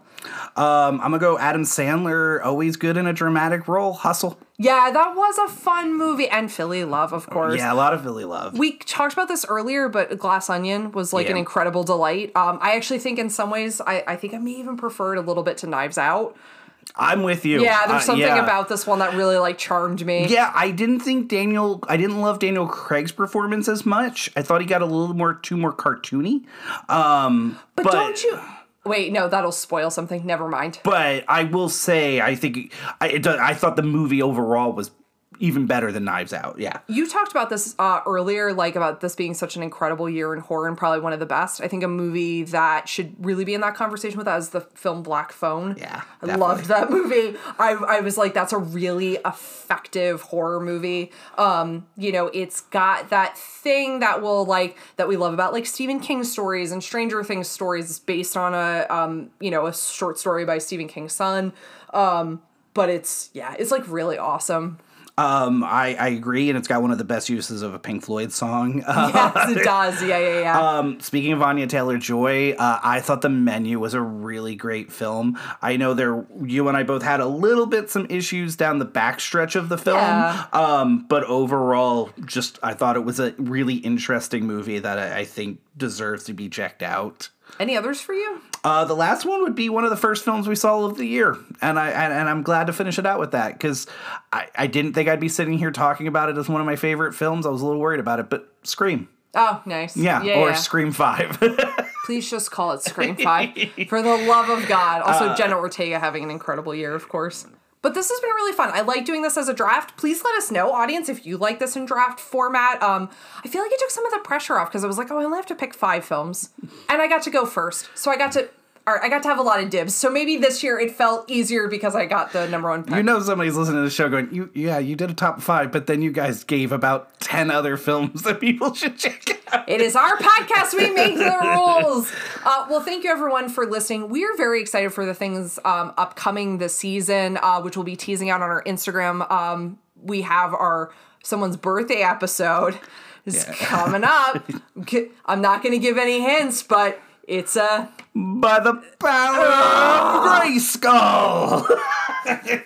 Um, I'm gonna go Adam Sandler, always good in a dramatic role. Hustle. Yeah, that was a fun movie, and Philly Love, of course. Yeah, a lot of Philly love. We talked about this earlier, but Glass Onion was like an incredible delight. Um, I actually think in some ways, I, I think I may even prefer it a little bit to Knives Out. I'm with you. Yeah, there's Uh, something yeah. about this one that really like charmed me. Yeah, I didn't think Daniel. I didn't love Daniel Craig's performance as much. I thought he got a little more too more cartoony. Um, but, don't you? Wait, no, that'll spoil something. Never mind. But I will say, I think I it, I thought the movie overall was even better than Knives Out. Yeah. You talked about this uh, earlier, like about this being such an incredible year in horror and probably one of the best. I think a movie that should really be in that conversation with us is the film Black Phone. Yeah, I loved that movie. I, I was like, that's a really effective horror movie. Um, you know, it's got that thing that will like that we love about like Stephen King stories and Stranger Things stories. Based on a um, you know, a short story by Stephen King's son. Um, but it's yeah, it's like really awesome. Um, I, I agree, and it's got one of the best uses of a Pink Floyd song. Uh, Yes, it does. Yeah, yeah, yeah. Um, speaking of Anya Taylor Joy, uh, I thought the menu was a really great film. I know there, you and I both had a little bit some issues down the backstretch of the film, Yeah. um, but overall, just I thought it was a really interesting movie that I, I think deserves to be checked out. Any others for you? Uh, the last one would be one of the first films we saw of the year, and I and, and I'm glad to finish it out with that because I, I didn't think I'd be sitting here talking about it as one of my favorite films. I was a little worried about it, but Scream, Oh, nice. yeah, yeah or yeah. Scream Five. Please just call it Scream 5. For the love of God. Also, Jenna Ortega having an incredible year, of course. But this has been really fun. I like doing this as a draft. Please let us know, audience, if you like this in draft format. Um, I feel like it took some of the pressure off because I was like, oh, I only have to pick five films, and I got to go first, so I got to, or I got to have a lot of dibs. So maybe this year it felt easier because I got the number one pick. You know somebody's listening to the show going, you yeah, you did a top five, but then you guys gave about ten other films that people should check out. It is our podcast. We make the rules. Uh, well, thank you everyone for listening. We are very excited for the things um, upcoming this season, uh, which we'll be teasing out on our Instagram. Um, we have our someone's birthday episode is Yeah. coming up. I'm not going to give any hints, but it's a By the power of ah! Grayskull.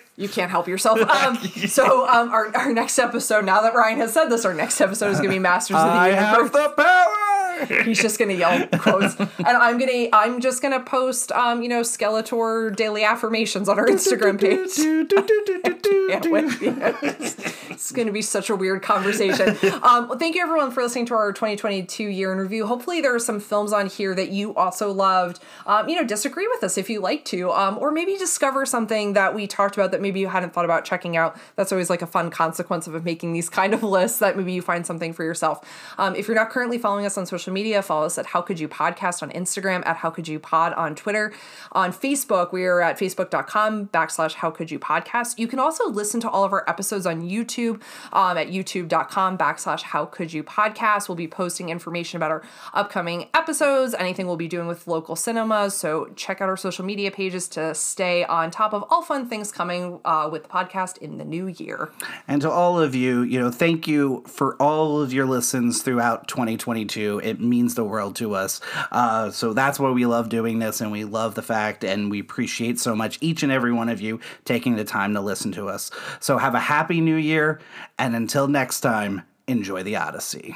you can't help yourself. Um, so um, our, our next episode, now that Ryan has said this, our next episode is going to be Masters of the I Universe. have the power. He's just gonna yell quotes, and I'm gonna I'm just gonna post um you know Skeletor daily affirmations on our Instagram page. It's going to be such a weird conversation. Um, well, thank you everyone for listening to our 2022 year in review. Hopefully, there are some films on here that you also loved. Um, you know, disagree with us if you like to, um, or maybe discover something that we talked about that maybe you hadn't thought about checking out. That's always like a fun consequence of making these kind of lists. That maybe you find something for yourself. Um, if you're not currently following us on social media, follow us at How Could You Podcast on Instagram, at How Could You Pod on Twitter, on Facebook. We are at facebook.com backslash How Could You Podcast. You can also listen to all of our episodes on YouTube um, at youtube.com backslash How Could You Podcast. We'll be posting information about our upcoming episodes, anything we'll be doing with local cinemas. So check out our social media pages to stay on top of all fun things coming uh, with the podcast in the new year. And to all of you, you know, thank you for all of your listens throughout 2022. It means the world to us. Uh, so that's why we love doing this, and we love the fact, and we appreciate so much each and every one of you taking the time to listen to us. So have a happy new year, and until next time, enjoy the Odyssey.